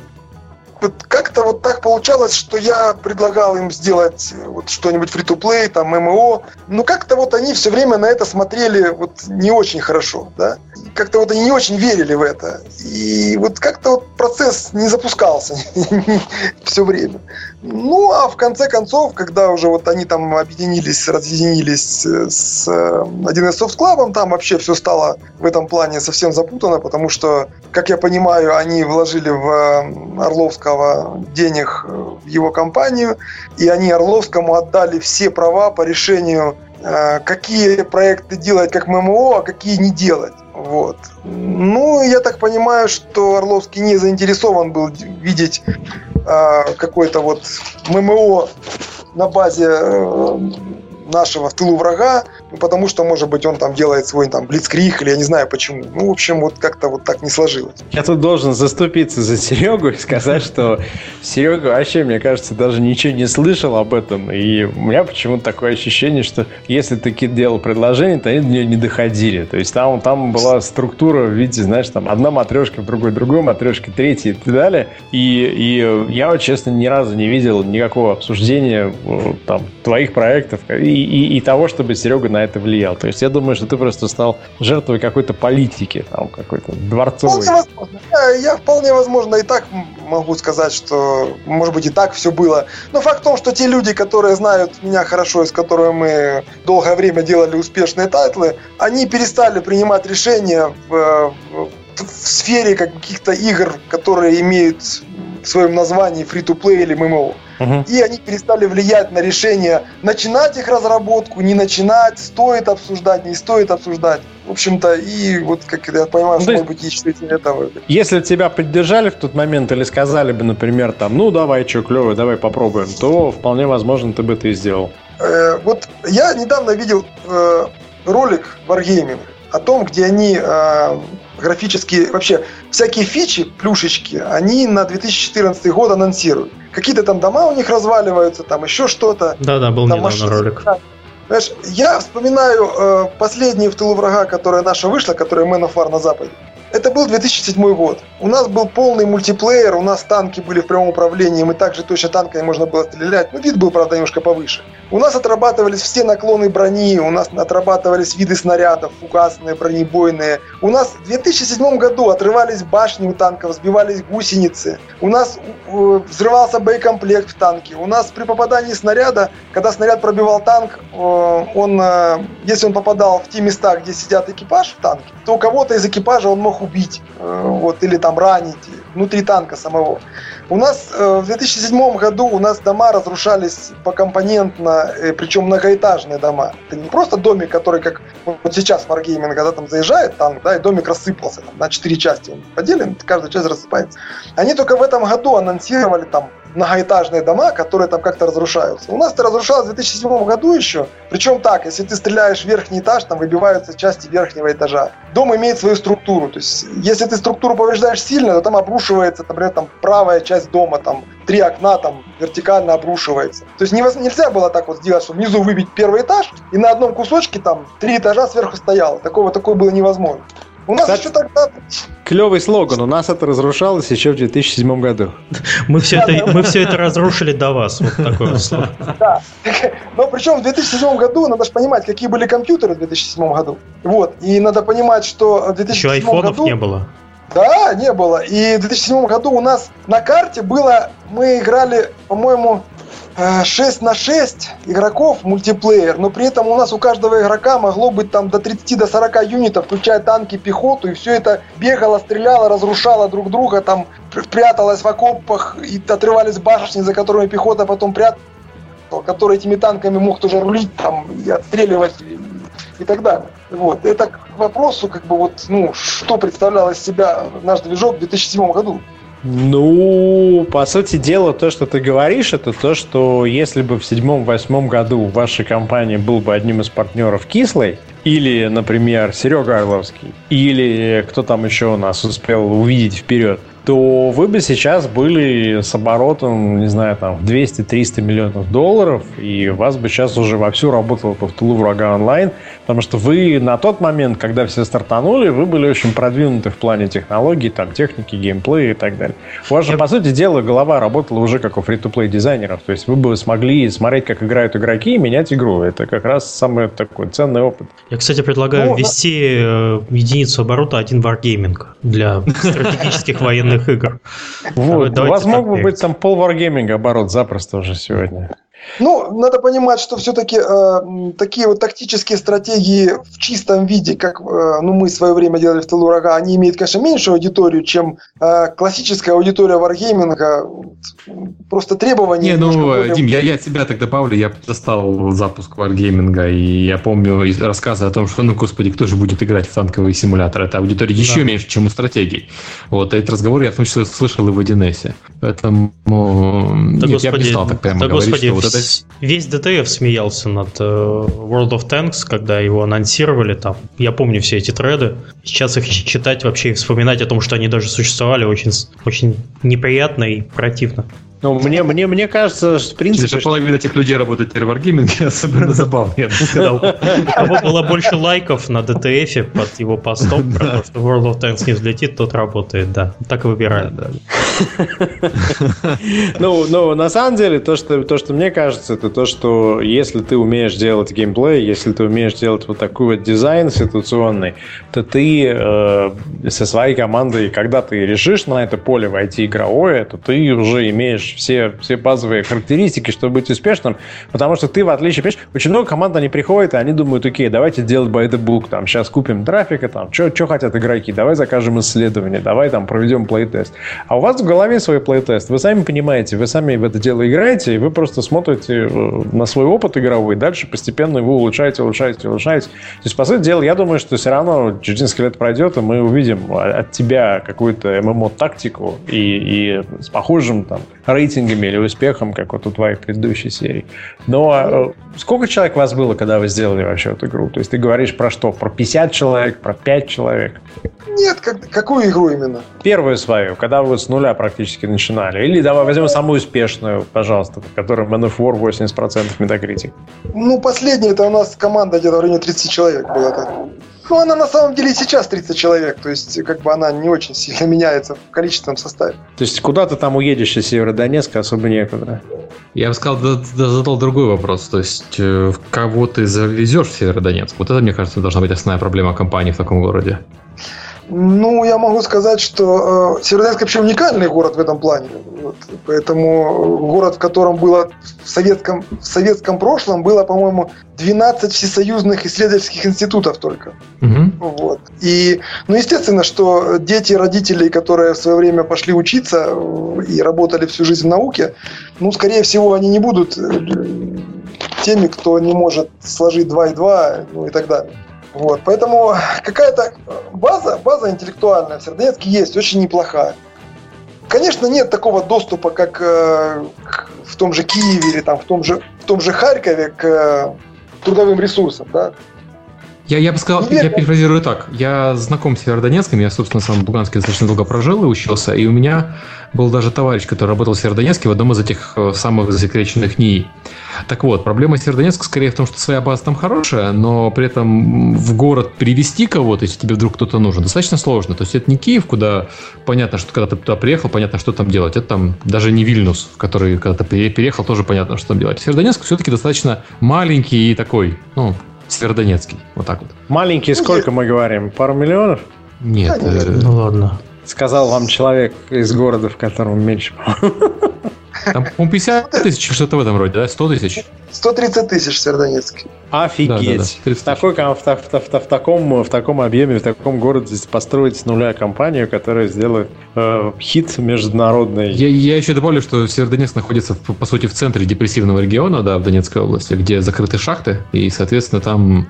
Вот как-то вот так получалось, что я предлагал им сделать э, вот что-нибудь фри-то-плей, там, ММО. Но как-то вот они все время на это смотрели вот не очень хорошо, да. Как-то вот они не очень верили в это. И вот как-то вот процесс не запускался все время. Ну, а в конце концов, когда уже вот они там объединились, разъединились э, с э, 1С Soft Club, там вообще все стало в этом плане совсем запутано, потому что, как я понимаю, они вложили в э, Орловского денег э, в его компанию, и они Орловскому отдали все права по решению, э, какие проекты делать как ММО, а какие не делать. Вот. Ну, я так понимаю, что Орловский не заинтересован был видеть э, какой-то вот ММО на базе э, нашего в тылу врага, ну, потому что, может быть, он там делает свой там блицкрик, или я не знаю почему. Ну, в общем, вот как-то вот так не сложилось. Я тут должен заступиться за Серегу и сказать, что Серега вообще, мне кажется, даже ничего не слышал об этом. И у меня почему-то такое ощущение, что если ты делал предложение, то они до нее не доходили. То есть там, там была структура в виде, знаешь, там одна матрешка, другой другой матрешка, третья и так далее. И, и я, вот, честно, ни разу не видел никакого обсуждения э, там, твоих проектов и, и, и того, чтобы Серега на это влиял. То есть я думаю, что ты просто стал жертвой какой-то политики, там, какой-то дворцовой. Вполне возможно. Я, я вполне возможно и так могу сказать, что может быть и так все было. Но факт в том, что те люди, которые знают меня хорошо и с которыми мы долгое время делали успешные title ы, они перестали принимать решения в, в- в сфере каких-то игр, которые имеют в своем названии free-to-play или MMO. Мгм. И они перестали влиять на решение, начинать их разработку, не начинать, стоит обсуждать, не стоит обсуждать. В общем-то, и вот как я понимаю, Ну, может быть, и что этого. Если тебя поддержали в тот момент или сказали бы, например, там, ну давай, что клево, давай попробуем, то вполне возможно ты бы это и сделал. Э, вот я недавно видел э, ролик Wargaming о том, где они э, графические, вообще всякие фичи, плюшечки, они на 2014 год анонсируют. Какие-то там дома у них разваливаются, там еще что-то. Да-да, был Там недавно машины ролик. Знаешь, я вспоминаю э, последнюю в тылу врага, которая наша вышла, которая Man of War на Западе. Это был 2007 год. У нас был полный мультиплеер, у нас танки были в прямом управлении, мы также точно танками можно было стрелять. Ну, вид был, правда, немножко повыше. У нас отрабатывались все наклоны брони, у нас отрабатывались виды снарядов, фугасные, бронебойные. У нас в 2007 году отрывались башни у танков, сбивались гусеницы. У нас э, взрывался боекомплект в танке. У нас при попадании снаряда, когда снаряд пробивал танк, э, он, э, если он попадал в те места, где сидят экипаж в танке, то у кого-то из экипажа он мог убить, вот, или там ранить внутри танка самого. У нас э, в 2007 году у нас дома разрушались покомпонентно, э, причем многоэтажные дома. Это не просто домик, который как вот сейчас Wargaming, когда там заезжает танк, да, и домик рассыпался там, на четыре части. Он поделен, каждая часть рассыпается. Они только в этом году анонсировали там многоэтажные дома, которые там как-то разрушаются. У нас это разрушалось в 2007 году еще. Причем так, если ты стреляешь в верхний этаж, там выбиваются части верхнего этажа. Дом имеет свою структуру. То есть, если ты структуру повреждаешь сильно, то там обрушивается, например, там правая часть дома, там три окна там вертикально обрушивается. То есть нельзя было так вот сделать, что внизу выбить первый этаж, и на одном кусочке там три этажа сверху стояло. Такого, такое было невозможно. У нас Кстати, еще тогда... Клевый слоган. У нас это разрушалось еще в 2007 году. Мы все, это, мы все это разрушили до вас. Вот такой вот слоган. Да. Но причем в 2007 году, надо же понимать, какие были компьютеры в 2007 году. Вот. И надо понимать, что в 2007 еще айфонов году... не было. Да, не было. И в 2007 году у нас на карте было, мы играли, по-моему, 6 на 6 игроков мультиплеер, но при этом у нас у каждого игрока могло быть там до 30 до 40 юнитов, включая танки, пехоту, и все это бегало, стреляло, разрушало друг друга, там пряталось в окопах и отрывались башни, за которыми пехота потом пряталась, который этими танками мог тоже рулить там и отстреливать и так далее. Вот. Это к вопросу, как бы вот, ну, что представлял из себя наш движок в 2007 году. Ну, по сути дела, то, что ты говоришь, это то, что если бы в седьмом-восьмом году в вашей компании был бы одним из партнеров кислый, или, например, Серега Орловский, или кто там еще у нас успел увидеть вперед, то вы бы сейчас были с оборотом, не знаю, там, 200-300 миллионов долларов, и у вас бы сейчас уже вовсю работало по втулу врага онлайн, потому что вы на тот момент, когда все стартанули, вы были очень продвинуты в плане технологий, там, техники, геймплея и так далее. У вас же, по сути дела, голова работала уже как у фри-то-плей дизайнеров, то есть вы бы смогли смотреть, как играют игроки и менять игру. Это как раз самый такой ценный опыт. Я, кстати, предлагаю ну, ввести да. Э, единицу оборота один Wargaming для стратегических военных настольных игр. Вот, у вас мог бы быть там пол Wargaming оборот запросто уже сегодня. Ну, надо понимать, что все-таки э, такие вот тактические стратегии в чистом виде, как э, ну, мы в свое время делали в тылу врага, они имеют, конечно, меньшую аудиторию, чем э, классическая аудитория варгейминга. Просто требования... Не, ну, более... Дим, я, я от себя так добавлю, я достал запуск варгейминга, и я помню рассказы о том, что, ну, господи, кто же будет играть в танковые симуляторы? Это аудитория да. еще меньше, чем у стратегий. Вот, этот разговор я в том числе слышал и в 1С. Поэтому да, нет, господи, я бы не стал так прямо да, говорить, господи, что вот Весь ДТФ смеялся над э, World of Tanks, когда его анонсировали там. Я помню все эти треды. Сейчас их читать вообще и вспоминать о том, что они даже существовали, очень, очень неприятно и противно. Ну, мне, мне, мне кажется, что в принципе... Даже половина этих людей работает в Wargaming, особенно забавно, я бы сказал. У кого было больше лайков на DTF под его постом, про то, что World of Tanks не взлетит, тот работает, да. Так и выбирают. Ну, ну, на самом деле, то что, то, что мне кажется, это то, что если ты умеешь делать геймплей, если ты умеешь делать вот такой вот дизайн ситуационный, то ты э, со своей командой, когда ты решишь на это поле войти игровое, то ты уже имеешь имеешь все, все базовые характеристики, чтобы быть успешным, потому что ты, в отличие, понимаешь, очень много команд, они приходят, и они думают, окей, давайте делать by the book, там, сейчас купим трафика, там, что хотят игроки, давай закажем исследование, давай там проведем плейтест. А у вас в голове свой плейтест, вы сами понимаете, вы сами в это дело играете, и вы просто смотрите э, на свой опыт игровой, дальше постепенно его улучшаете, улучшаете, улучшаете. То есть, по сути дела, я думаю, что все равно через несколько лет пройдет, и мы увидим от тебя какую-то ММО-тактику и, и с похожим там рейтингами или успехом, как вот у твоих предыдущей серий. Но э, сколько человек у вас было, когда вы сделали вообще эту игру? То есть ты говоришь про что? Про 50 человек, про 5 человек? Нет, как, какую игру именно? Первую свою, когда вы с нуля практически начинали. Или давай возьмем самую успешную, пожалуйста, которая Man of War 80% Metacritic. Ну, последняя, это у нас команда где-то в районе 30 человек была. Так. Ну, она на самом деле и сейчас 30 человек, то есть как бы она не очень сильно меняется в количественном составе. То есть куда ты там уедешь из Северодонецка особо некуда? Я бы сказал, да, да, задал другой вопрос. То есть, э, кого ты завезешь в Северодонецк? Вот это, мне кажется, должна быть основная проблема компании в таком городе. Ну, я могу сказать, что э, Северодонецк вообще уникальный город в этом плане. Вот, поэтому город, в котором было в советском, в советском прошлом было, по-моему, 12 всесоюзных исследовательских институтов только. Угу. Вот. И, ну, естественно, что дети родителей, которые в свое время пошли учиться э, и работали всю жизнь в науке, ну, скорее всего, они не будут э, теми, кто не может сложить 2 и 2, ну и так далее. Вот, поэтому какая-то база, база интеллектуальная в Сердонецке есть, очень неплохая. Конечно, нет такого доступа, как э, в том же Киеве или там, в, том же, в том же Харькове к э, трудовым ресурсам. Да? Я, я бы сказал, Неверно. я перефразирую так. Я знаком с Северодонецком, я, собственно, сам в Луганске достаточно долго прожил и учился, и у меня был даже товарищ, который работал в Северодонецке в одном из этих э, самых засекреченных НИИ. Так вот, проблема Северодонецка скорее в том, что своя база там хорошая, но при этом в город перевести кого-то, если тебе вдруг кто-то нужен, достаточно сложно. То есть это не Киев, куда понятно, что когда ты туда приехал, понятно, что там делать. Это там даже не Вильнюс, в который когда ты переехал, тоже понятно, что там делать. Северодонецк все-таки достаточно маленький и такой, ну, Северодонецкий. Вот так вот. Маленький сколько мы говорим? Пару миллионов? Нет. Э, ну ладно. Сказал вам человек из города, в котором меньше. Там, по 50 тысяч, что-то в этом роде, да? 100 тысяч? 130 тысяч в Северодонецке. Офигеть. Да, да, да. В, такой, в, в, в, в, таком, в таком объеме, в таком городе построить с нуля компанию, которая сделает э, хит международный. Я, я еще добавлю, что Северодонецк находится, по сути, в центре депрессивного региона, да, в Донецкой области, где закрыты шахты, и, соответственно, там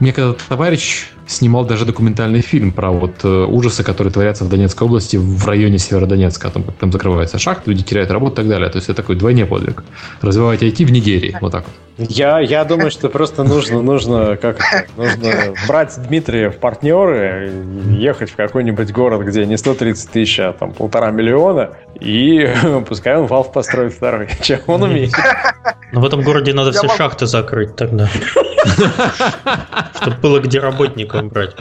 мне когда товарищ снимал даже документальный фильм про вот э, ужасы, которые творятся в Донецкой области в районе Северодонецка. Там, там закрывается шахт, люди теряют работу и так далее. То есть это такой двойне подвиг. Развивать IT в Нигерии. Вот так вот. Я, я думаю, что просто нужно, нужно, как нужно брать Дмитрия в партнеры, ехать в какой-нибудь город, где не 130 тысяч, а там полтора миллиона, и пускай он Valve построит второй, чем он умеет. Но в этом городе надо все шахты закрыть тогда. Чтобы было где работникам брать.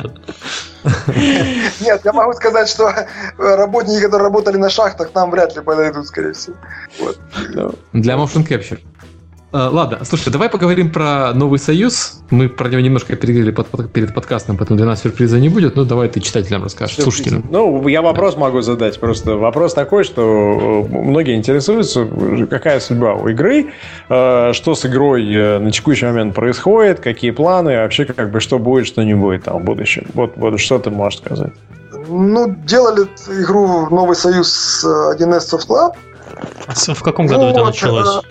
Нет, я могу сказать, что работники, которые работали на шахтах, нам вряд ли подойдут, скорее всего. Для motion capture. Э, ладно, слушай, давай поговорим про новый союз. Мы про него немножко переговорили под, под, перед подкастом, поэтому для нас сюрприза не будет. Ну, давай ты читателям расскажешь, Сюрприз. слушателям. Ну, я вопрос да. могу задать. Просто вопрос такой, что э, многие интересуются, какая судьба у игры, э, что с игрой на текущий момент происходит, какие планы, вообще как бы что будет, что не будет там в будущем. Вот, вот что ты можешь сказать? Ну, делали игру «Новый союз» с 1С Soft Lab. В каком году ну, это началось?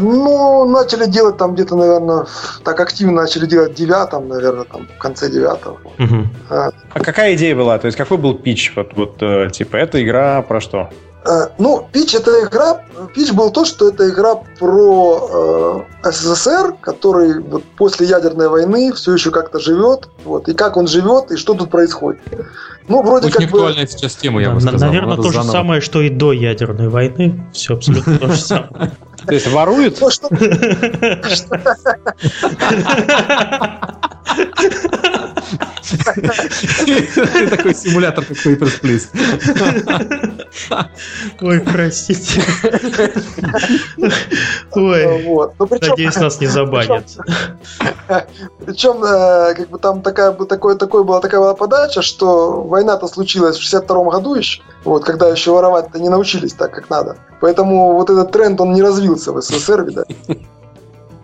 Ну, начали делать там где-то, наверное, так активно начали делать в девятом, наверное, там, в конце девятого. Угу. А. а какая идея была? То есть какой был пич? Вот, вот э, типа, эта игра про что? А, ну, пич это игра, пич был то, что это игра про э, СССР, который вот после ядерной войны все еще как-то живет, вот, и как он живет, и что тут происходит. Ну, вроде Очень как актуальная бы... сейчас тема, я бы сказал. Наверное, то же самое, что и до ядерной войны. Все абсолютно то же самое. То есть воруют? Ну. Такой симулятор, как Papers, Please. Ой, простите. Ой, вот. ну, причем, надеюсь, нас не забанят. Причем, э, как бы там такая, такое, такое была такая была подача, что война-то случилась в 62 году еще, вот, когда еще воровать-то не научились так, как надо. Поэтому вот этот тренд, он не развился в СССР, видать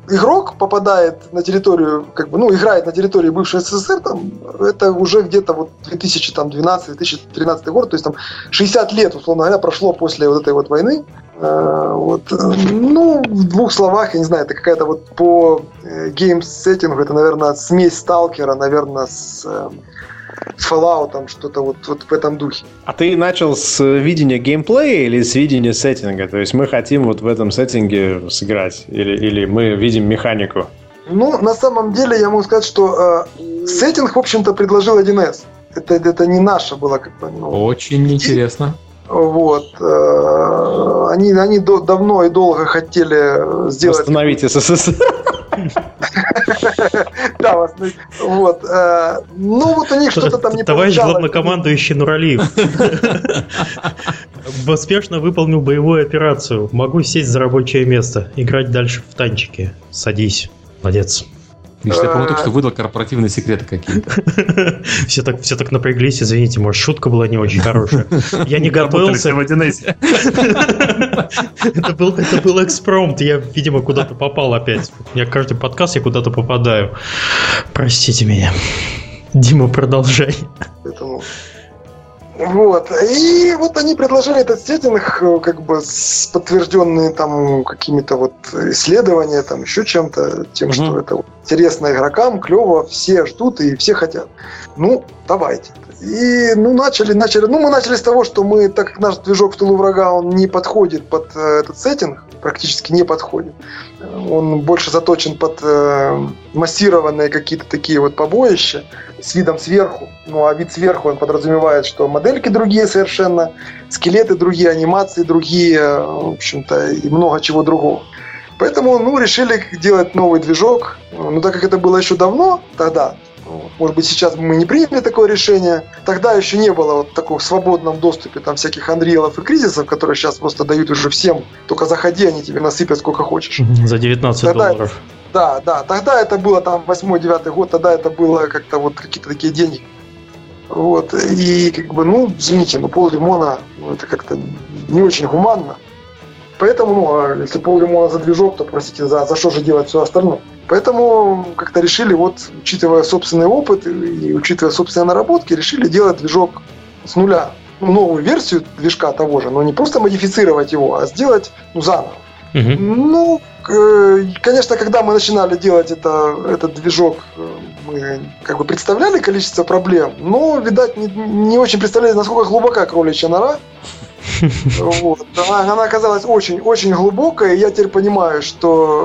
игрок попадает на территорию, как бы, ну, играет на территории бывшей СССР, там, это уже где-то вот 2012-2013 год, то есть там 60 лет, условно говоря, прошло после вот этой вот войны. Э, вот, ну, в двух словах, я не знаю, это какая-то вот по game-setting у, это, наверное, смесь Сталкера, наверное, с э, Fallout, там что-то вот, вот в этом духе. А ты начал с видения геймплея или с видения сеттинга? То есть мы хотим вот в этом сеттинге сыграть? Или, или мы видим механику? Ну, на самом деле я могу сказать, что э, сеттинг, в общем-то, предложил 1С. Это, это не наше было как бы. Ну, Очень интересно. Вот. Э, они, они до, давно и долго хотели сделать... Остановить СССР. Да, вот. Э, ну, вот у них что-то там не Товарищ главнокомандующий Нуралиев. Успешно выполнил боевую операцию. Могу сесть за рабочее место. Играть дальше в танчики. Садись. Молодец. Видишь, я, по-моему, только что выдал корпоративные секреты какие-то. Все так, все так напряглись, извините, может, шутка была не очень хорошая. Я не готовился. это, был, это был экспромт, я, видимо, куда-то попал опять. У меня каждый подкаст я куда-то попадаю. Простите меня. Дима, продолжай. Поэтому вот. И вот они предложили этот сеттинг, э, как бы с подтвержденные там какими-то вот исследованиями, там еще чем-то, тем, угу. что это интересно игрокам, клево, все ждут и все хотят. Ну, давайте. И, ну, начали, начали. Ну, мы начали с того, что мы, так как наш движок в тылу врага, он не подходит под э, этот сеттинг, практически не подходит. Он больше заточен под э, массированные какие-то такие вот побоища с видом сверху. Ну, а вид сверху, он подразумевает, что модельки другие совершенно, скелеты другие, анимации другие, в общем-то, и много чего другого. Поэтому, ну, решили делать новый движок. Ну, так как это было еще давно, тогда, может быть, сейчас мы не приняли такое решение. Тогда еще не было вот такого в свободном доступе там всяких Анриелов и кризисов, которые сейчас просто дают уже всем. Только заходи, они тебе насыпят сколько хочешь. За 19 тогда, долларов. Да, да. Тогда это было там 8-9 год, тогда это было как-то вот какие-то такие деньги. Вот. И как бы, ну, извините, но пол лимона, ну, это как-то не очень гуманно. Поэтому, ну, а если пол лимона за движок, то, простите, за, за что же делать все остальное? Поэтому как-то решили, вот, учитывая собственный опыт и учитывая собственные наработки, решили делать движок с нуля. Ну, новую версию движка того же, но не просто модифицировать его, а сделать ну, заново. Угу. Ну, конечно, когда мы начинали делать это, этот движок, мы как бы представляли количество проблем, но, видать, не, не очень представляли, насколько глубока кроличья нора. Вот. Она, она оказалась очень-очень глубокая, и я теперь понимаю, что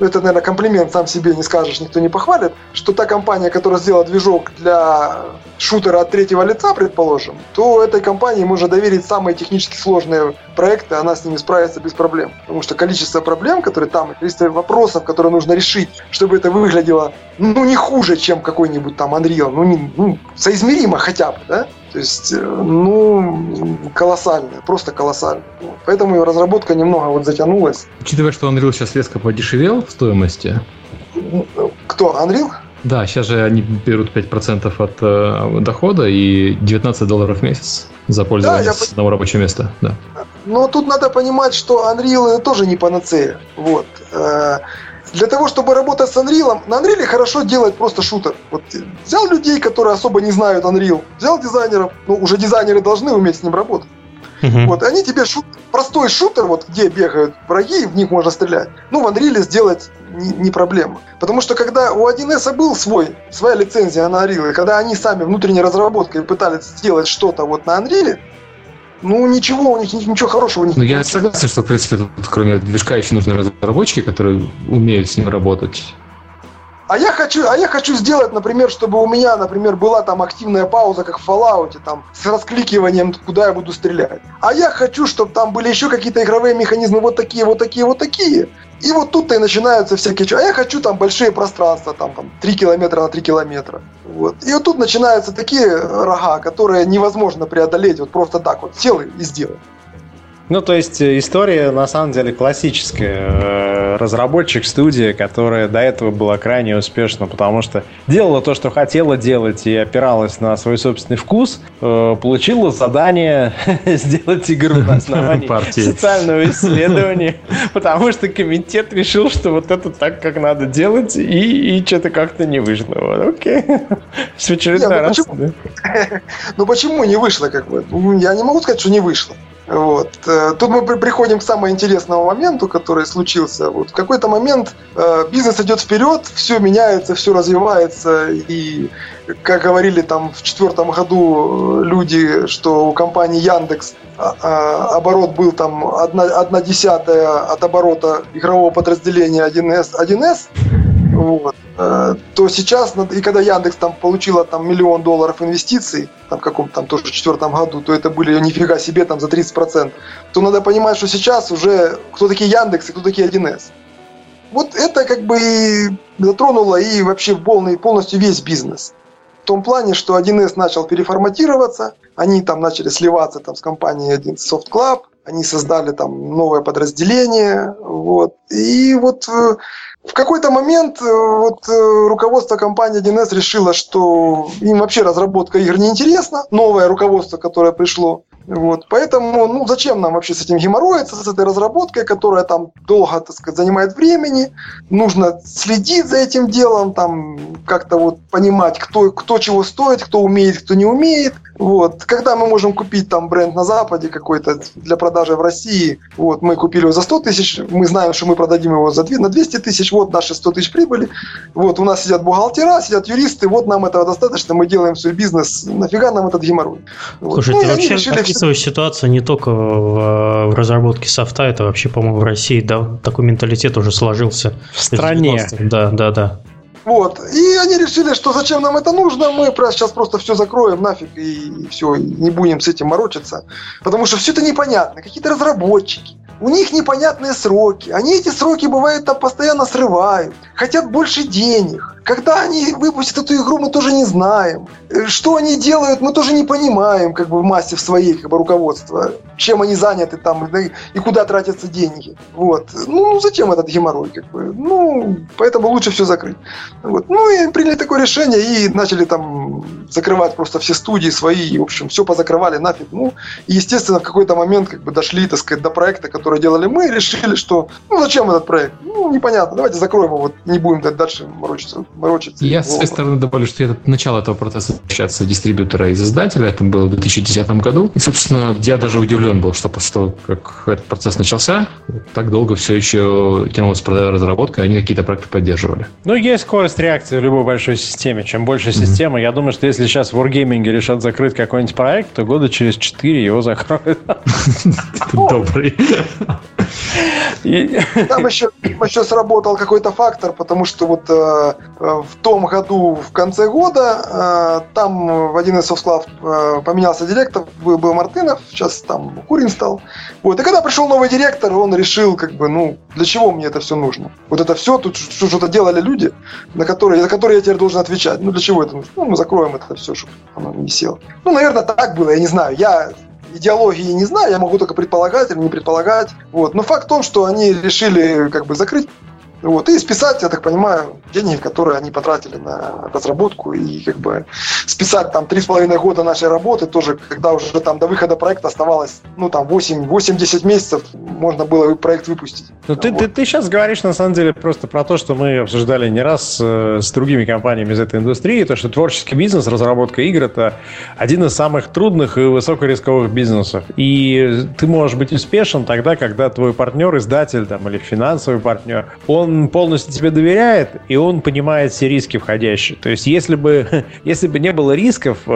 э, это, наверное, комплимент сам себе не скажешь, никто не похвалит, что та компания, которая сделала движок для шутера от третьего лица, предположим, то этой компании можно доверить самые технически сложные проекты, она с ними справится без проблем. Потому что количество проблем, которые там, количество вопросов, которые нужно решить, чтобы это выглядело, ну, не хуже, чем какой-нибудь там Unreal, ну, не, ну соизмеримо хотя бы, да? То есть, э, ну, колоссальная, просто колоссальная. Поэтому разработка немного вот затянулась. Учитывая, что Unreal сейчас резко подешевел в стоимости. Кто, Unreal? Да, сейчас же они берут 5% от э, дохода и 19 долларов в месяц за пользование да, с одного рабочего места. Да. Но тут надо понимать, что Unreal тоже не панацея. Вот. Э, для того, чтобы работать с Unreal, на Unreal хорошо делать просто шутер. Вот взял людей, которые особо не знают Unreal, взял дизайнеров, ну уже дизайнеры должны уметь с ним работать. Uh-huh. Вот, они тебе шут, простой шутер, вот где бегают враги, в них можно стрелять. Ну, в Unreal сделать не, не проблема. Потому что когда у 1С был свой, своя лицензия на Unreal, и когда они сами внутренней разработкой пытались сделать что-то вот на Unreal, ну, ничего, у них ничего хорошего у них Ну, я согласен, что, в принципе, тут, кроме движка еще нужны разработчики, которые умеют с ним работать. А я хочу, а я хочу сделать, например, чтобы у меня, например, была там активная пауза, как в Fallout, там, с раскликиванием, куда я буду стрелять. А я хочу, чтобы там были еще какие-то игровые механизмы вот такие, вот такие, вот такие. И вот тут-то и начинаются всякие... А я хочу там большие пространства, там, там 3 километра на 3 километра. Вот. И вот тут начинаются такие рога, которые невозможно преодолеть вот просто так вот. Сел и сделал. Ну, то есть э, история на самом деле классическая. Э, разработчик студии, которая до этого была крайне успешна, потому что делала то, что хотела делать и опиралась на свой собственный вкус, э, получила задание сделать игру на основании социального исследования, потому что комитет решил, что вот это так, как надо делать, и, и что-то как-то не вышло. Вот, окей. Все очередной раз. Ну почему не вышло, как бы? Ну, я не могу сказать, что не вышло. Вот. Э, тут мы приходим к самому интересному моменту, который случился. Вот в какой-то момент э, бизнес идет вперед, все меняется, все развивается, и как говорили там в четвертом году э, люди, что у компании Яндекс а, а, оборот был там одна, одна десятая от оборота игрового подразделения 1С, 1С вот, э, то сейчас, и когда Яндекс там получила там миллион долларов инвестиций, там в каком-то там тоже четвертом году, то это были нифига себе там за 30%, то надо понимать, что сейчас уже кто такие Яндекс и кто такие 1С. вот это как бы и затронуло и вообще полный, полностью весь бизнес. В том плане, что 1С начал переформатироваться, они там начали сливаться там, с компанией 1 Soft Club, они создали там новое подразделение, вот. И вот э, в какой-то момент э, вот, э, руководство компании 1С решило, что им вообще разработка игр не интересна, новое руководство, которое пришло, вот. Поэтому, ну, зачем нам вообще с этим геморроиться, с этой разработкой, которая там долго, так сказать, занимает времени. Нужно следить за этим делом, там, как-то вот понимать, кто, кто чего стоит, кто умеет, кто не умеет. Вот. Когда мы можем купить там бренд на Западе какой-то для продажи в России, вот, мы купили его за 100 тысяч, мы знаем, что мы продадим его за 2, на 200 тысяч, вот наши 100 тысяч прибыли, вот у нас сидят бухгалтера, сидят юристы, вот нам этого достаточно, мы делаем свой бизнес, нафига нам этот геморрой? Слушай, вот. ты ну, вообще решили описываешь ситуацию не только в, в разработке софта, это вообще, по-моему, в России да, такой менталитет уже сложился. В стране. Да, да, да. Вот. И они решили, что зачем нам это нужно, мы сейчас просто все закроем нафиг и все, не будем с этим морочиться. Потому что все это непонятно. Какие-то разработчики, у них непонятные сроки. Они эти сроки, бывает, там постоянно срывают. Хотят больше денег. Когда они выпустят эту игру, мы тоже не знаем. Э, что они делают, мы тоже не понимаем, как бы в массе в своей как бы, руководства. Чем они заняты там и куда тратятся деньги. Вот. Ну, ну, зачем этот геморрой, как бы? Ну, поэтому лучше все закрыть. Вот. Ну, и приняли такое решение и начали там закрывать просто все студии свои. И, в общем, все позакрывали нафиг. Ну, и, естественно, в какой-то момент как бы дошли, так сказать, до проекта, который делали мы, и решили, что, ну, зачем этот проект? Ну, непонятно, давайте закроем его, вот не будем дальше морочиться морочиться. Я с своей стороны добавлю, что это начало этого процесса общаться дистрибьютора из издателя, это было в 2010 году. И, собственно, я даже удивлен был, что после того, как этот процесс начался, так долго все еще тянулась разработка, они какие-то проекты поддерживали. Ну, есть скорость реакции в любой большой системе. Чем больше mm-hmm. система, я думаю, что если сейчас в Wargaming решат закрыть какой-нибудь проект, то года через 4 его закроют. Добрый. Там еще, еще сработал какой-то фактор, потому что вот э, в том году, в конце года, э, там в один из софтклав э, поменялся директор, был, был Мартынов, сейчас там Курин стал. Вот. И когда пришел новый директор, он решил, как бы, ну, для чего мне это все нужно? Вот это все, тут что-то делали люди, на которые, за которые я теперь должен отвечать. Ну, для чего это нужно? Ну, мы закроем это все, чтобы оно не село. Ну, наверное, так было, я не знаю. Я идеологии не знаю, я могу только предполагать или не предполагать. Вот. Но факт в том, что они решили как бы закрыть вот, и списать, я так понимаю, деньги, которые они потратили на разработку, и как бы списать там три с половиной года нашей работы тоже, когда уже там до выхода проекта оставалось, ну там 8-10 месяцев, можно было проект выпустить. Ну ты, вот. ты, ты сейчас говоришь на самом деле просто про то, что мы обсуждали не раз э, с другими компаниями из этой индустрии, то, что творческий бизнес, разработка игр, это один из самых трудных и высокорисковых бизнесов. И ты можешь быть успешен тогда, когда твой партнер, издатель там, или финансовый партнер, он он полностью тебе доверяет, и он понимает все риски входящие. То есть, если бы, если бы не было рисков, э,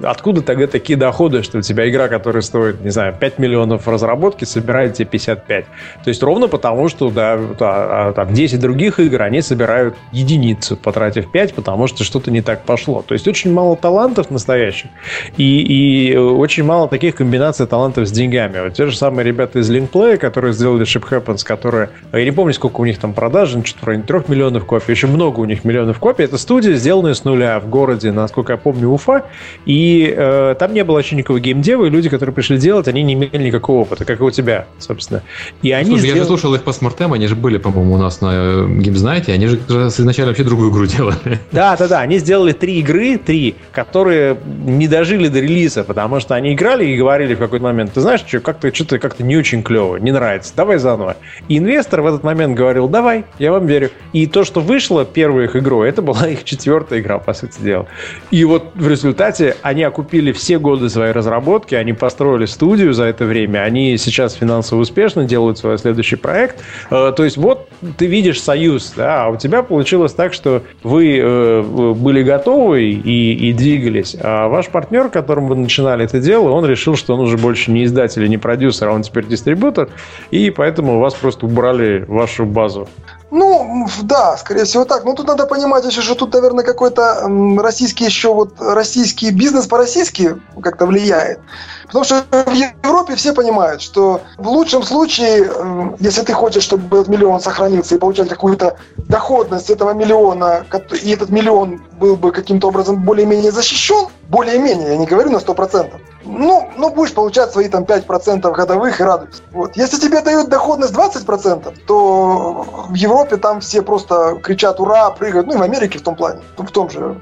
э, откуда тогда такие доходы, что у тебя игра, которая стоит, не знаю, 5 миллионов разработки, собирает тебе 55? То есть, ровно потому, что, да, да там 10 других игр, они собирают единицу, потратив 5, потому что что-то не так пошло. То есть, очень мало талантов настоящих, и, и очень мало таких комбинаций талантов с деньгами. Вот те же самые ребята из Linkplay, которые сделали Ship Happens, которые, я не помню, сколько у них там продажи, что-то в районе 3 миллионов копий. Очень много у них миллионов копий. Это студия, сделанная с нуля в городе, насколько я помню, Уфа. И э, там не было вообще никакого геймдева, и люди, которые пришли делать, они не имели никакого опыта, как и у тебя, собственно. И они Слушай, сделали... я же слушал их по смартем, они же были, по-моему, у нас на Геймзнайте, они же изначально вообще другую игру делали. Да, да, да, они сделали три игры, три, которые не дожили до релиза, потому что они играли и говорили в какой-то момент, ты знаешь, что как-то что-то как-то не очень клево, не нравится, давай заново. И инвестор в этот момент говорил, давай, давай, я вам верю. И то, что вышло первой их игрой, это была их четвертая игра, по сути дела. И вот в результате они окупили все годы своей разработки, они построили студию за это время, они сейчас финансово успешно делают свой следующий проект. Э, то есть вот ты видишь союз, да, а у тебя получилось так, что вы э, были готовы и, и двигались, а ваш партнер, которым вы начинали это дело, он решил, что он уже больше не издатель и не продюсер, а он теперь дистрибьютор, и поэтому у вас просто убрали вашу базу. Ну, да, скорее всего так. Но тут надо понимать еще, что тут, наверное, какой-то российский еще вот российский бизнес по-российски как-то влияет. Потому что в Европе все понимают, что в лучшем случае, э, если ты хочешь, чтобы этот миллион сохранился и получать какую-то доходность этого миллиона, и этот миллион был бы каким-то образом более-менее защищен, более-менее, я не говорю на 100%, ну, ну будешь получать свои там 5% годовых и радуйся. Вот. Если тебе дают доходность 20%, то в Европе там все просто кричат «Ура!», прыгают, ну и в Америке в том плане, в том же,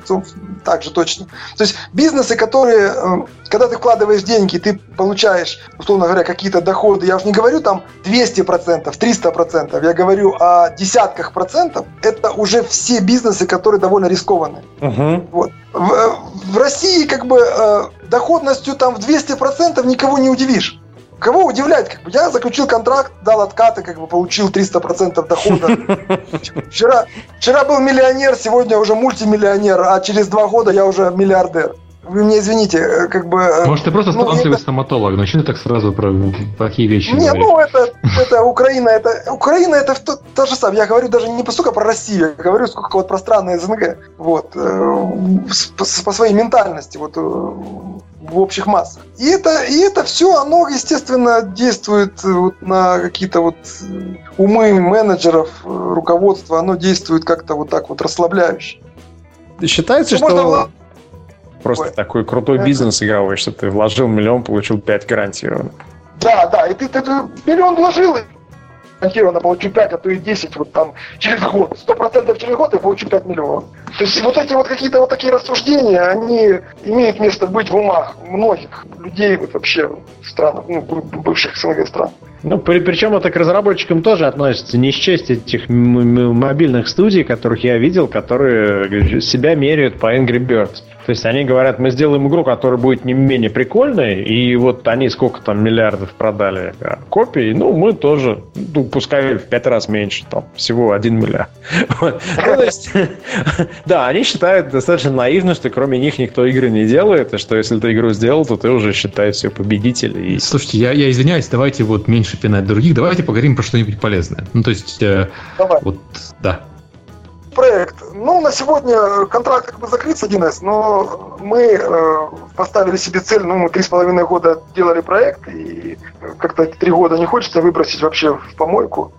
так же точно. То есть бизнесы, которые, э, когда ты вкладываешь деньги, ты получаешь, условно говоря, какие-то доходы, я уже не говорю там 200%, 300%, я говорю о десятках процентов, это уже все бизнесы, которые довольно рискованные. Угу. Вот. В, в России как бы э, доходностью там в 200% никого не удивишь. Кого удивлять? Как бы я заключил контракт, дал откаты, как бы получил 300% дохода. Вчера, вчера был миллионер, сегодня уже мультимиллионер, а через два года я уже миллиардер. Вы мне извините, э, как бы... Э, Может, ты просто ну, талантливый это... стоматолог, начни так сразу про плохие вещи Не, говорить. ну это, это Украина, это Украина это то, то же самое. Я говорю даже не столько про Россию, я говорю сколько вот про страны СНГ. Вот. Э, по, по своей ментальности, вот в общих массах. И это, и это все, оно, естественно, действует вот на какие-то вот умы менеджеров, руководства, оно действует как-то вот так вот расслабляюще. Считается, что... Можно просто Ой. такой крутой это... бизнес игровой, что ты вложил миллион, получил 5 гарантированно. Да, да, и ты, ты, ты миллион вложил, гарантированно получу 5, а то и 10 вот там через год. 100% через год я получу 5 миллионов. То есть вот эти вот какие-то вот такие рассуждения, они имеют место быть в умах многих людей вот вообще в странах, ну, бывших СНГ стран. Ну, при, причем это к разработчикам тоже относится. Не счесть этих мобильных студий, которых я видел, которые себя меряют по Angry Birds. То есть они говорят, мы сделаем игру, которая будет не менее прикольной, и вот они сколько там миллиардов продали копий, ну, мы тоже, ну, пускай в пять раз меньше, там, всего один миллиард. Ну, да, они считают достаточно наивно, что кроме них никто игры не делает, и что если ты игру сделал, то ты уже считай все победитель. Слушайте, я извиняюсь, давайте вот меньше пинать других, давайте поговорим про что-нибудь полезное. Ну, то есть, э, вот, да проект. Ну, на сегодня контракт как бы закрыт с 1С, но мы э, поставили себе цель, ну, мы три с половиной года делали проект, и как-то три года не хочется выбросить вообще в помойку.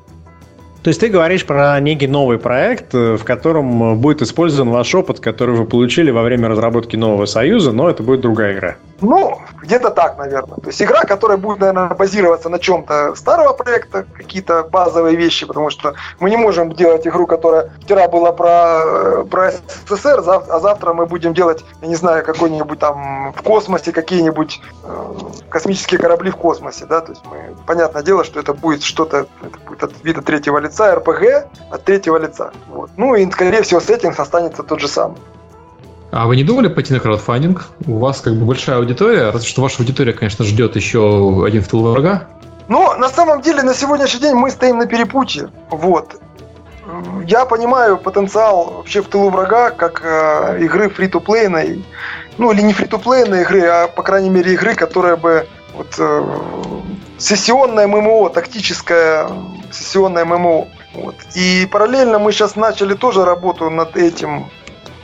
То есть ты говоришь про некий новый проект, э, в котором будет использован ваш опыт, который вы получили во время разработки нового союза, но это будет другая игра. Ну, где-то так, наверное. То есть игра, которая будет, наверное, базироваться на чем-то старого проекта, какие-то базовые вещи, потому что мы не можем делать игру, которая вчера была про, про СССР, а завтра мы будем делать, я не знаю, какой-нибудь там в космосе, какие-нибудь э, космические корабли в космосе, да, то есть мы, понятное дело, что это будет что-то, это будет от вида третьего лица, РПГ от третьего лица. Вот. Ну и, скорее всего, сеттинг останется тот же самый. А вы не думали пойти на краудфандинг? У вас как бы большая аудитория, разве что ваша аудитория, конечно, ждет еще один в тылу врага. Ну, на самом деле, на сегодняшний день мы стоим на перепутье. Вот. Я понимаю потенциал вообще в тылу врага, как э, игры фри-то-плейной, ну или не фри-то-плейной игры, а по крайней мере игры, которая бы вот, э, сессионное ММО, тактическое сессионное ММО. Вот. И параллельно мы сейчас начали тоже работу над этим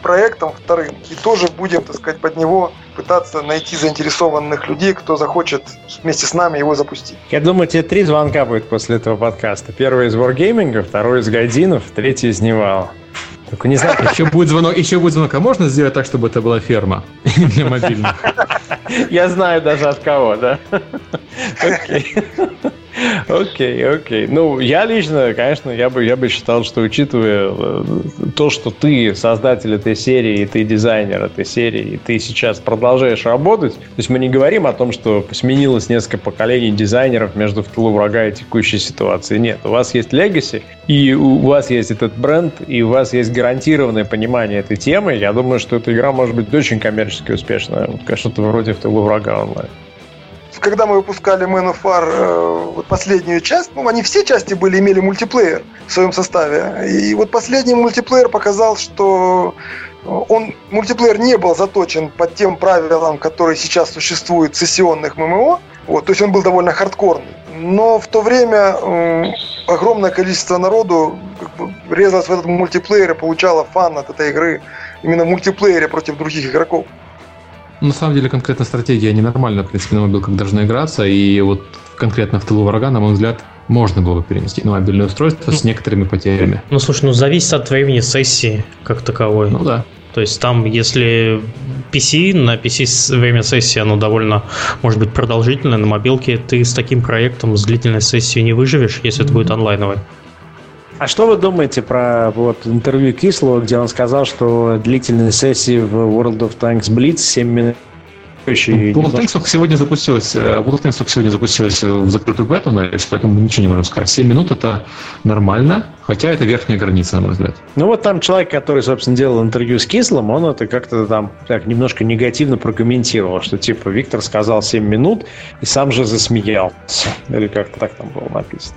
проектом вторым. И тоже будем, так сказать, под него пытаться найти заинтересованных людей, кто захочет вместе с нами его запустить. Я думаю, тебе три звонка будет после этого подкаста. Первый из Wargaming, второй из Гайдинов, третий из Невала. Только не знаю, еще будет звонок, еще будет звонок. А можно сделать так, чтобы это была ферма для мобильных? Я знаю даже от кого, да? Окей. Окей, окей. Ну, я лично, конечно, я бы, я бы считал, что учитывая э, то, что ты создатель этой серии, и ты дизайнер этой серии, и ты сейчас продолжаешь работать, то есть мы не говорим о том, что сменилось несколько поколений дизайнеров между в тылу врага и текущей ситуации. Нет, у вас есть легаси, и у вас есть этот бренд, и у вас есть гарантированное понимание этой темы. Я думаю, что эта игра может быть очень коммерчески успешная. Вот, что-то вроде в тылу врага онлайн когда мы выпускали Man of War э, вот последнюю часть, ну, они все части были, имели мультиплеер в своем составе. И вот последний мультиплеер показал, что он, мультиплеер не был заточен под тем правилам, которые сейчас существуют в сессионных ММО. Вот, то есть он был довольно хардкорный. Но в то время э, огромное количество народу как бы, резалось в этот мультиплеер и получало фан от этой игры именно в мультиплеере против других игроков. На самом деле, конкретно стратегия ненормальная, в принципе, на мобилках должна играться, и вот конкретно в тылу врага, на мой взгляд, можно было бы перенести на мобильное устройство с некоторыми потерями. Ну, слушай, ну зависит от времени сессии как таковой. Ну да. То есть там, если PC, на PC время сессии, оно довольно, может быть, продолжительное, на мобилке ты с таким проектом с длительной сессией не выживешь, если mm-hmm. это будет онлайновый. А что вы думаете про вот интервью Кислого, где он сказал, что длительные сессии в World of Tanks Blitz 7 минут еще World of Tanks сегодня запустилась, э, World of Tanks сегодня запустилась в закрытую бету, поэтому ничего не можем сказать. 7 минут это нормально, хотя это верхняя граница, на мой взгляд. Ну вот там человек, который, собственно, делал интервью с Кислым, он это как-то там так немножко негативно прокомментировал, что типа Виктор сказал 7 минут и сам же засмеялся. Или как-то так там было написано.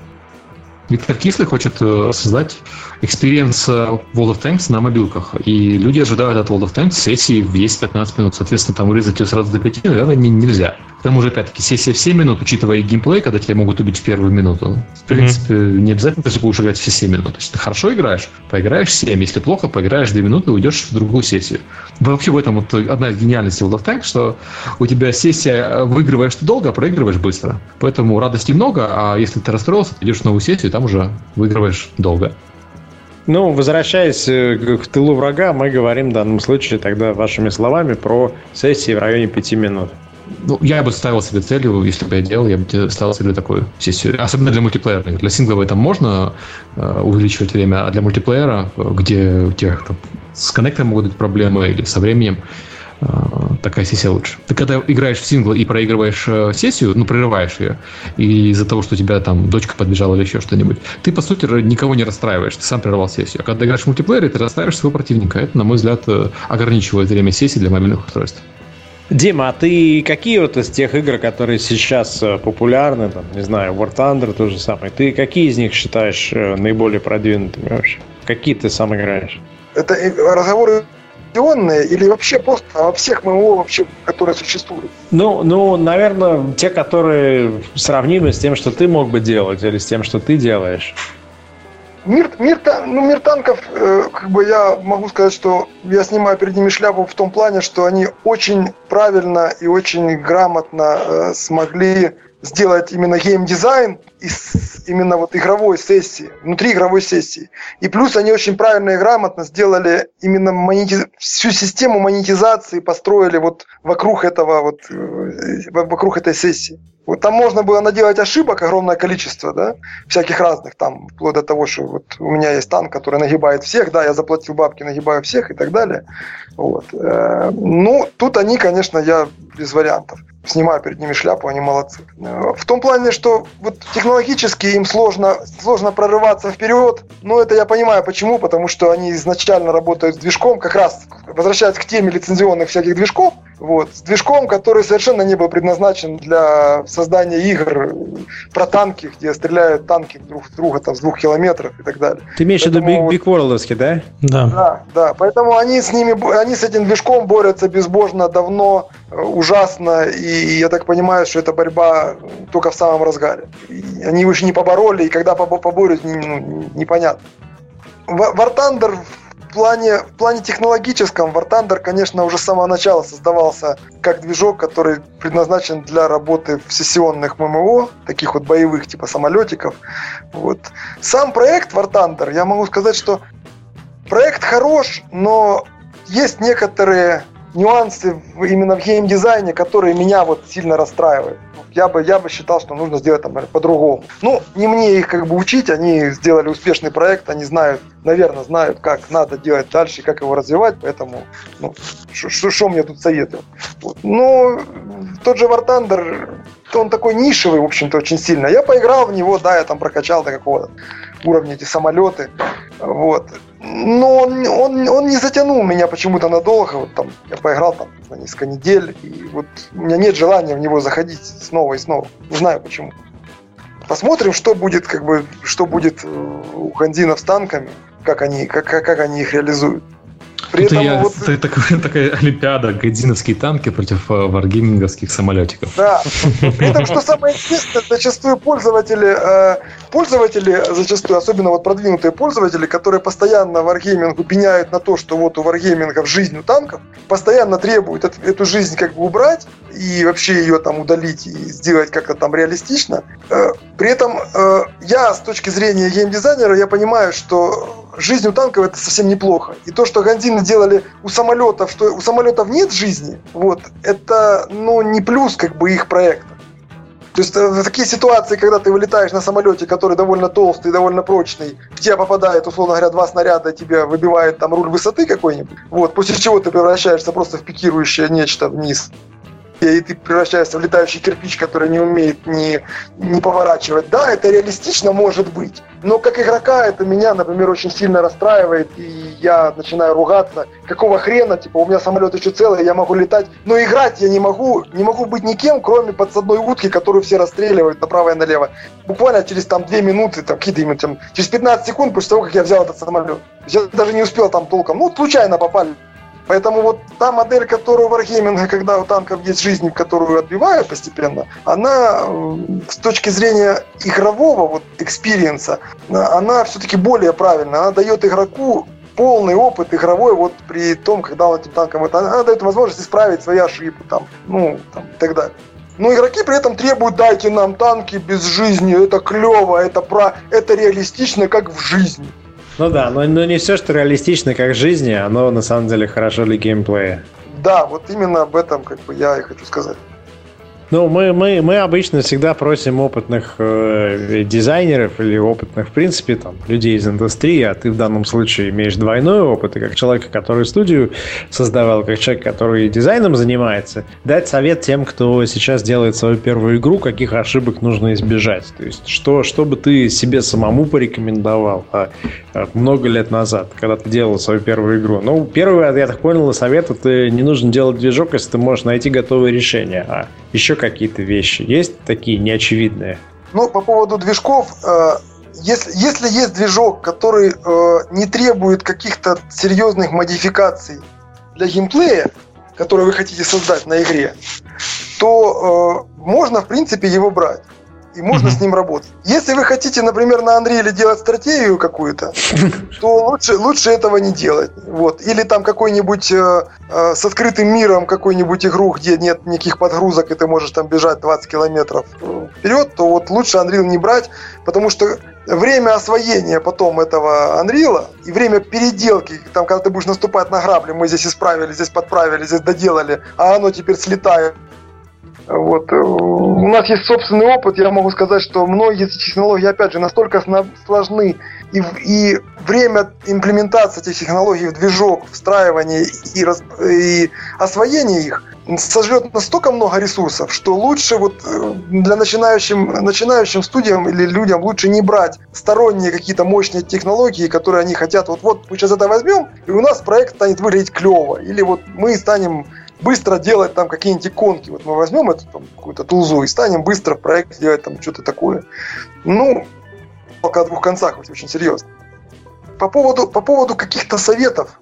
Виктор Кислый хочет э, создать experience World of Tanks на мобилках. И люди ожидают от World of Tanks сессии в 10-15 минут. Соответственно, там вырезать ее сразу до 5, наверное, нельзя. К тому же, опять-таки, сессия в 7 минут, учитывая геймплей, когда тебя могут убить в первую минуту. В принципе, mm-hmm. не обязательно ты будешь играть все 7 минут. Если ты хорошо играешь, поиграешь 7. Если плохо, поиграешь 2 минуты и уйдешь в другую сессию. Вообще в этом вот одна из гениальностей World of Tanks, что у тебя сессия э, выигрываешь ты долго, а проигрываешь быстро. Поэтому радости много, а если ты расстроился, ты идешь в новую сессию, там уже выигрываешь долго. Ну, возвращаясь э, к тылу врага, мы говорим в данном случае тогда вашими словами про сессии в районе 5 минут. Ну, я бы ставил себе целью, если бы я делал, я бы ставил себе такую сессию. Особенно для мультиплеерных. Для сингловой там можно э, увеличивать время, а для мультиплеера, где у тех там, с коннектором могут быть проблемы или со временем, Э, такая сессия лучше. Ты когда играешь в сингл и проигрываешь э, сессию, ну, прерываешь ее, и из-за того, что у тебя там дочка подбежала или еще что-нибудь, ты, по сути, никого не расстраиваешь, ты сам прервал сессию. А когда играешь в мультиплеере, ты расстраиваешь своего противника. Это, на мой взгляд, э, ограничивает время сессии для мобильных устройств. Дима, а ты какие вот из тех игр, которые сейчас популярны, там, не знаю, War Thunder то же самое, ты какие из них считаешь наиболее продвинутыми вообще? Какие ты сам играешь? Это разговоры дистанционные или вообще просто во всех ММО, вообще, которые существуют? Ну, ну, наверное, те, которые сравнимы с тем, что ты мог бы делать, или с тем, что ты делаешь. Мир, мир, ну, мир танков, э, как бы я могу сказать, что я снимаю перед ними шляпу в том плане, что они очень правильно и очень грамотно э, смогли сделать именно геймдизайн из именно вот игровой сессии, внутри игровой сессии. И плюс они очень правильно и грамотно сделали именно монетиз... всю систему монетизации, построили вот вокруг этого вот, э, вокруг этой сессии. Вот там можно было наделать ошибок огромное количество, да, всяких разных, там, вплоть до того, что вот у меня есть танк, который нагибает всех, да, я заплатил бабки, нагибаю всех и так далее. Вот. Э, ну, тут они, конечно, я без вариантов. Снимаю перед ними шляпу, они молодцы. Э, в том плане, что вот технологически им сложно, сложно прорываться вперед, но это я понимаю почему, потому что они изначально работают с движком, как раз возвращаясь к теме лицензионных всяких движков, вот, с движком, который совершенно не был предназначен для создания игр про танки, где стреляют танки друг в друга там, с двух километров и так далее. Ты имеешь в виду Big, Big Worldовский, да? Да. Да, да. Поэтому они с ними, они с этим движком борются безбожно давно, э, ужасно, и я так понимаю, что эта борьба только в самом разгаре. И они его не побороли, и когда поборют, ну, непонятно. War Thunder плане, в плане технологическом War Thunder, конечно, уже с самого начала создавался как движок, который предназначен для работы в сессионных ММО, таких вот боевых типа самолетиков. Вот. Сам проект War Thunder, я могу сказать, что проект хорош, но есть некоторые нюансы именно в геймдизайне, которые меня вот сильно расстраивают я бы, я бы считал, что нужно сделать там, по-другому. Ну, не мне их как бы учить, они сделали успешный проект, они знают, наверное, знают, как надо делать дальше, как его развивать, поэтому, ну, что мне тут советуют. Вот. Ну, тот же War Thunder, он такой нишевый, в общем-то, очень сильно. Я поиграл в него, да, я там прокачал до какого-то уровня эти самолеты, вот но он, он, он не затянул меня почему-то надолго. Вот там я поиграл там на несколько недель, и вот у меня нет желания в него заходить снова и снова. Не знаю почему. Посмотрим, что будет, как бы, что будет э, у Хандинов с танками, как они, как, как, как они их реализуют. При это этом я, вот... это, такая, такая олимпиада, годзиновские танки против э, варгейминговских самолетиков. Да. При этом, что самое интересное, зачастую пользователи, э, пользователи зачастую, особенно вот продвинутые пользователи, которые постоянно варгеймингу пеняют на то, что вот у варгеймингов жизнь у танков, постоянно требуют эту жизнь как бы убрать и вообще ее там удалить и сделать как-то там реалистично. Э, при этом я с точки зрения геймдизайнера, я понимаю, что жизнь у танков это совсем неплохо. И то, что Гандины делали у самолетов, что у самолетов нет жизни, вот, это, ну, не плюс как бы их проекта. То есть э, в такие ситуации, когда ты вылетаешь на самолете, который довольно толстый, довольно прочный, в тебя попадает, условно говоря, два снаряда, тебе выбивает там руль высоты какой-нибудь, вот, после чего ты превращаешься просто в пикирующее нечто вниз и ты превращаешься в летающий кирпич, который не умеет не, не поворачивать. Да, это реалистично может быть, но как игрока это меня, например, очень сильно расстраивает, и я начинаю ругаться. Какого хрена, типа, у меня самолет еще целый, я могу летать, но играть я не могу, не могу быть никем, кроме подсадной утки, которую все расстреливают направо и налево. Буквально через там 2 минуты, там какие-то именно, там, через 15 секунд после того, как я взял этот самолет. Я даже не успел там толком, ну, случайно попали Поэтому вот та модель, которую Wargaming, когда у танков есть жизнь, которую отбивают постепенно, она с точки зрения игрового вот experience а, она все-таки более правильная. Она дает игроку полный опыт игровой вот при том, когда он этим танком это, она дает возможность исправить свои ошибки там, ну, там, и так далее. Но игроки при этом требуют, дайте нам танки без жизни, это клево, это, про, это реалистично, как в жизни. Ну да, но, но не все, что реалистично, как в жизни, оно на самом деле хорошо для геймплея. Да, вот именно об этом как бы я и хочу сказать. Ну, мы, мы, мы обычно всегда просим опытных э, дизайнеров или опытных, в принципе, там, людей из индустрии, а ты в данном случае имеешь двойной опыт, и как человек, который студию создавал, как человек, который дизайном занимается, дать совет тем, кто сейчас делает свою первую игру, каких ошибок нужно избежать. То есть, что, что бы ты себе самому порекомендовал а, а, много лет назад, когда ты делал свою первую игру. Ну, первый, я так понял, совет, это не нужно делать движок, если ты можешь найти готовое решение. А еще какие-то вещи есть такие неочевидные? Ну, по поводу движков, э, если, если есть движок, который э, не требует каких-то серьезных модификаций для геймплея, который вы хотите создать на игре, то э, можно, в принципе, его брать и можно mm-hmm. с ним работать. Если вы хотите, например, на Unreal делать стратегию какую-то, то лучше, лучше этого не делать. Вот. Или там какой-нибудь э, э, с открытым миром какой-нибудь игру, где нет никаких подгрузок, и ты можешь там бежать 20 километров вперед, то вот лучше Unreal не брать, потому что время освоения потом этого Unreal и время переделки, там, когда ты будешь наступать на грабли, мы здесь исправили, здесь подправили, здесь доделали, а оно теперь слетает вот. Э, у нас есть собственный опыт, я могу сказать, что многие технологии, опять же, настолько сложны, и, и время имплементации этих технологий в движок, встраивания и, раз, и освоения их сожрет настолько много ресурсов, что лучше вот э, для начинающим, начинающим студиям или людям лучше не брать сторонние какие-то мощные технологии, которые они хотят. Вот, вот мы сейчас это возьмем, и у нас проект станет выглядеть клево. Или вот мы станем быстро делать там какие-нибудь иконки. Вот мы возьмем эту там, какую-то тулзу и станем быстро в проект делать там что-то такое. Ну, пока о двух концах, очень серьезно. По поводу, по поводу каких-то советов,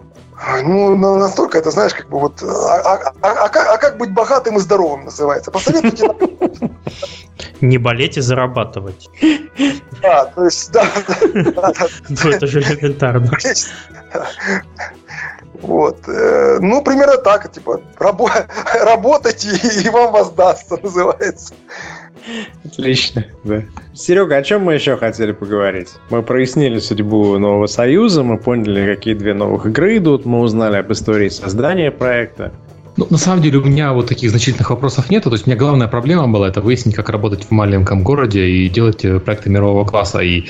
ну, настолько это, знаешь, как бы вот... А, а, а, а, как, а как быть богатым и здоровым называется? Посоветуйте нам. Не болеть и зарабатывать. Да, то есть, да. Ну, это же элементарно. Вот. Э, ну, примерно так, типа, рабо- работайте, и вам воздастся, называется. Отлично, да. Серега, о чем мы еще хотели поговорить? Мы прояснили судьбу Нового Союза, мы поняли, какие две новых игры идут, мы узнали об истории создания проекта. Ну, на самом деле у меня вот таких значительных вопросов нету. То есть у меня главная проблема была это выяснить, как работать в маленьком городе и делать э, проекты мирового класса. И то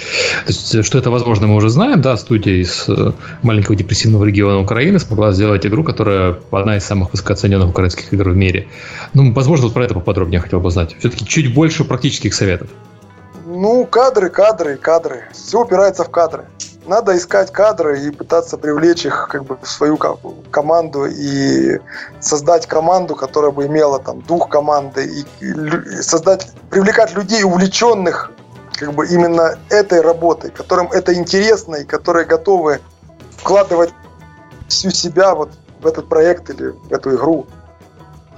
есть, э, что это возможно, мы уже знаем. Да, студия из э, маленького депрессивного региона Украины смогла сделать игру, которая одна из самых высокооцененных украинских игр в мире. Ну, возможно, вот про это поподробнее хотел бы знать. Все-таки чуть больше практических советов. Ну, кадры, кадры, кадры. Все упирается в кадры надо искать кадры и пытаться привлечь их как бы в свою команду и создать команду, которая бы имела там дух команды и создать, привлекать людей увлеченных как бы именно этой работой, которым это интересно и которые готовы вкладывать всю себя вот в этот проект или в эту игру.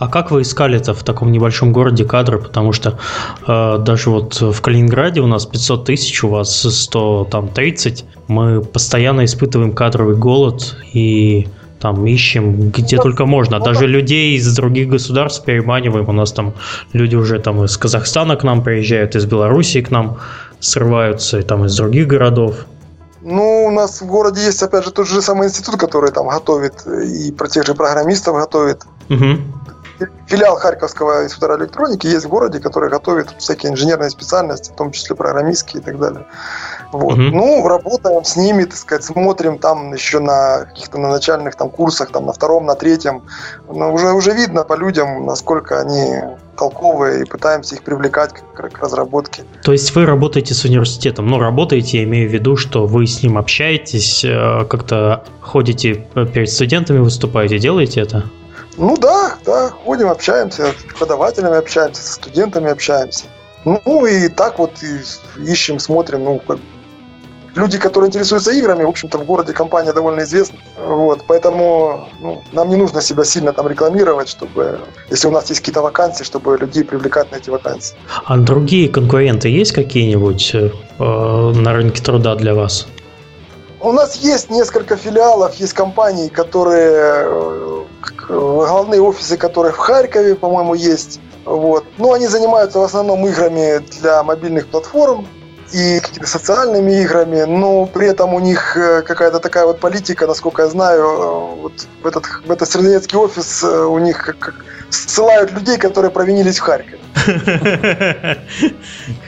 А как вы искали это в таком небольшом городе кадры? Потому что э, даже вот в Калининграде у нас 500 тысяч, у вас 130. Мы постоянно испытываем кадровый голод и там ищем где только можно. Даже людей из других государств переманиваем. У нас там люди уже там из Казахстана к нам приезжают, из Белоруссии к нам срываются, и там из других городов. Ну, у нас в городе есть, опять же, тот же самый институт, который там готовит и про тех же программистов готовит. Угу филиал Харьковского института электроники есть в городе, который готовит всякие инженерные специальности, в том числе программистские и так далее. Вот. Угу. Ну, работаем с ними, так сказать, смотрим там еще на каких-то на начальных там курсах, там на втором, на третьем. Но уже, уже видно по людям, насколько они толковые, и пытаемся их привлекать к, к разработке. То есть вы работаете с университетом? Ну, работаете, я имею в виду, что вы с ним общаетесь, э, как-то ходите перед студентами, выступаете, делаете это? Ну да, да, ходим, общаемся, с преподавателями общаемся, со студентами общаемся. Ну и так вот и ищем, смотрим, ну, как люди, которые интересуются играми, в общем-то, в городе компания довольно известна. Вот, поэтому ну, нам не нужно себя сильно там рекламировать, чтобы, если у нас есть какие-то вакансии, чтобы людей привлекать на эти вакансии. А другие конкуренты есть какие-нибудь э, на рынке труда для вас? У нас есть несколько филиалов, есть компании, которые э, главные офисы которых в Харькове, по-моему, есть. Вот. Но они занимаются в основном играми для мобильных платформ и какими-то социальными играми, но при этом у них э, какая-то такая вот политика, насколько я знаю, э, вот в этот, в этот Среднецкий офис у них как, как ссылают людей, которые провинились в Харькове.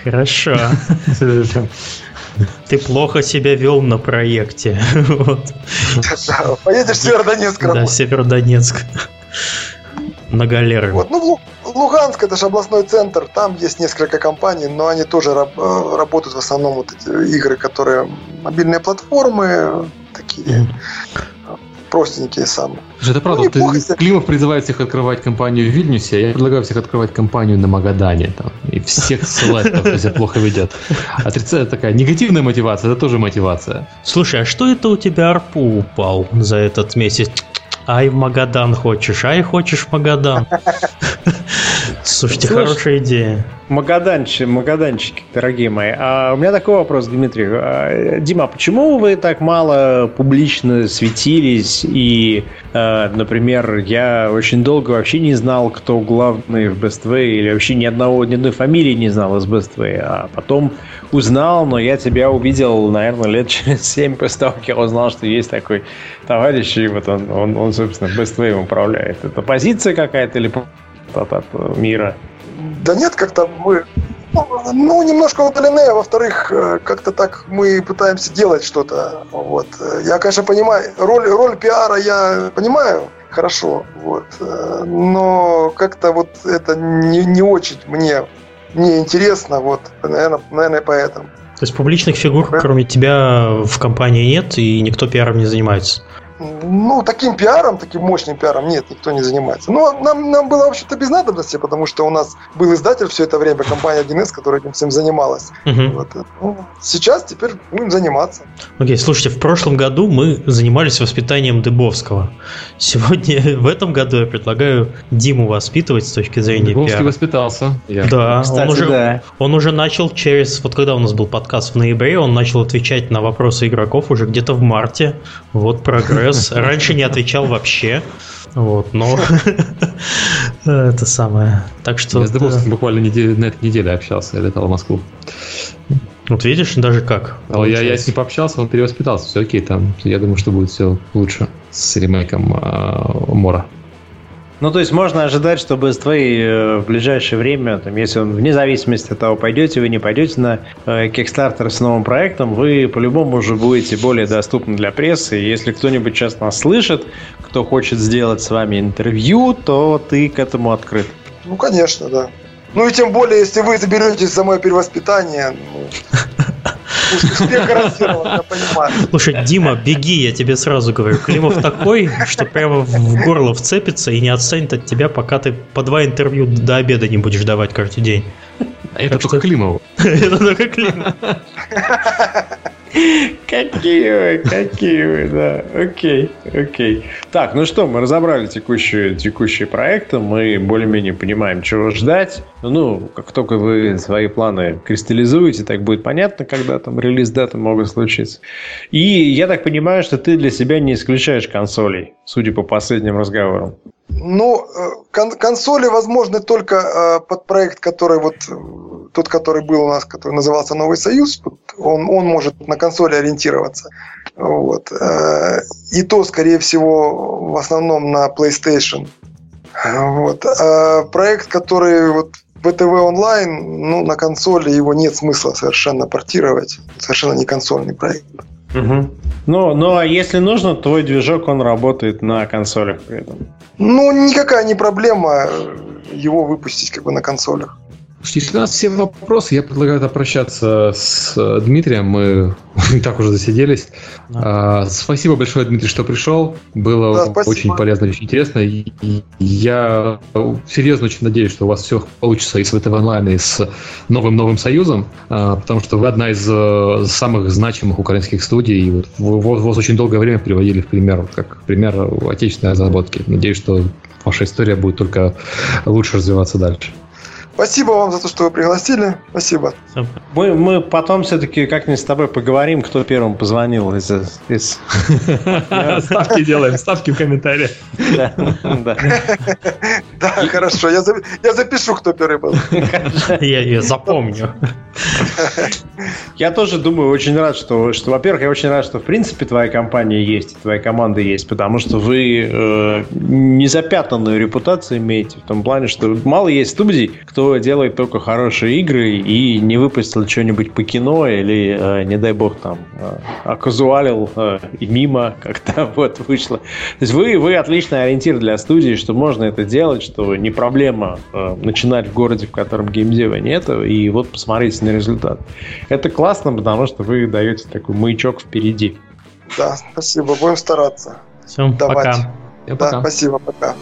Хорошо. Ты плохо себя вел на проекте. Вот. Поедешь в Северодонецк Да, Северодонецк. На галеры. Вот, ну, Луганск это же областной центр, там есть несколько компаний, но они тоже э, работают в основном вот эти игры, которые мобильные платформы, такие простенькие самые. Это правда. Ну, ты, себе. Климов призывает всех открывать компанию в Вильнюсе, а я предлагаю всех открывать компанию на Магадане. Там, и всех ссылать, кто себя плохо ведет. Отрицательная такая негативная мотивация, это тоже мотивация. Слушай, а что это у тебя арпу упал за этот месяц? Ай, в Магадан хочешь, ай, хочешь в Магадан. Слушайте, Слушай, хорошая идея. Магаданчики, магаданчики, дорогие мои. А у меня такой вопрос, Дмитрий. А, Дима, почему вы так мало публично светились? И, а, например, я очень долго вообще не знал, кто главный в Best Way, или вообще ни одного, ни одной фамилии не знал из Best Way. А потом узнал, но я тебя увидел, наверное, лет через семь после того, как я узнал, что есть такой товарищ, и вот он, он, он собственно, Best Way управляет. Это позиция какая-то или мира? Да нет, как-то мы ну, немножко удалены, а во-вторых, э, как-то так мы пытаемся делать что-то. Вот. Я, конечно, понимаю, роль, роль пиара я понимаю хорошо, вот. Э, но как-то вот это не, не очень мне, мне интересно, вот, наверное, наверное, поэтому. То есть публичных фигур, кроме тебя, в компании нет, и никто пиаром не занимается? Ну, таким пиаром, таким мощным пиаром нет, никто не занимается. Но нам, нам было вообще-то без надобности, потому что у нас был издатель все это время, компания 1С, которая этим всем занималась. Угу. Вот. Ну, сейчас теперь будем заниматься. Окей, слушайте, в прошлом году мы занимались воспитанием Дыбовского. Сегодня, в этом году я предлагаю Диму воспитывать с точки зрения Дыбовский пиара. воспитался. Я. Да, Кстати, он, уже, да. он уже начал через... Вот когда у нас был подкаст в ноябре, он начал отвечать на вопросы игроков уже где-то в марте. Вот прогресс iOS. Раньше не отвечал вообще. Вот, но это самое. Так что... Я с Дыбовским буквально неделю, на этой неделе общался, я летал в Москву. Вот видишь, даже как. А я, я с ним пообщался, он перевоспитался, все окей, там, я думаю, что будет все лучше с ремейком э, Мора. Ну, то есть можно ожидать, что BST э, в ближайшее время, там, если он вне зависимости от того, пойдете вы, не пойдете на э, Kickstarter с новым проектом, вы по-любому уже будете более доступны для прессы. И если кто-нибудь сейчас нас слышит, кто хочет сделать с вами интервью, то ты к этому открыт. Ну, конечно, да. Ну и тем более, если вы заберетесь за мое перевоспитание, ну, Успех гарантирован, я понимаю. Слушай, Дима, беги, я тебе сразу говорю. Климов такой, что прямо в горло вцепится и не отстанет от тебя, пока ты по два интервью до обеда не будешь давать каждый день. Это только Климову. Это только Климов. Какие вы, какие вы, да. Окей, окей. Так, ну что, мы разобрали текущие, текущие проекты, мы более-менее понимаем, чего ждать. Ну, как только вы свои планы кристаллизуете, так будет понятно, когда там релиз-даты могут случиться. И я так понимаю, что ты для себя не исключаешь консолей, судя по последним разговорам. Ну, э, кон- консоли возможны только э, под проект, который вот э, тот, который был у нас, который назывался Новый Союз, он, он может на консоли ориентироваться. Вот. Э, и то, скорее всего, в основном на PlayStation. Вот. А проект, который вот ВТВ онлайн, ну, на консоли его нет смысла совершенно портировать. Совершенно не консольный проект. Угу. Ну, ну, а если нужно, твой движок, он работает на консолях при этом. Ну, никакая не проблема его выпустить как бы на консолях. Если у нас все вопросы, я предлагаю прощаться с э, Дмитрием. Мы и так уже засиделись. Да. А, спасибо большое, Дмитрий, что пришел. Было да, очень полезно, очень интересно. И я серьезно очень надеюсь, что у вас все получится и с ВТВ онлайн, и с новым новым союзом, а, потому что вы одна из э, самых значимых украинских студий. И вот вы вас очень долгое время приводили в пример, как пример отечественной разработки. Надеюсь, что ваша история будет только лучше развиваться дальше. Спасибо вам за то, что вы пригласили. Спасибо. Мы, мы потом все-таки как-нибудь с тобой поговорим, кто первым позвонил из... из... Ставки делаем, ставки в комментариях. Да, хорошо. Я запишу, кто первый был. Я ее запомню. Я тоже думаю, очень рад, что, что во-первых, я очень рад, что в принципе твоя компания есть, твоя команда есть, потому что вы э, незапятнанную репутацию имеете, в том плане, что мало есть студий, кто делает только хорошие игры и не выпустил что-нибудь по кино или, э, не дай бог, там, э, оказуалил э, и мимо как-то вот вышло. То есть вы, вы отличный ориентир для студии, что можно это делать, что не проблема начинать в городе, в котором геймдева нет, и вот посмотрите на результат. Это классно, потому что вы даете такой маячок впереди. Да, спасибо, будем стараться. Все, Давать. пока. Да, пока. спасибо, пока.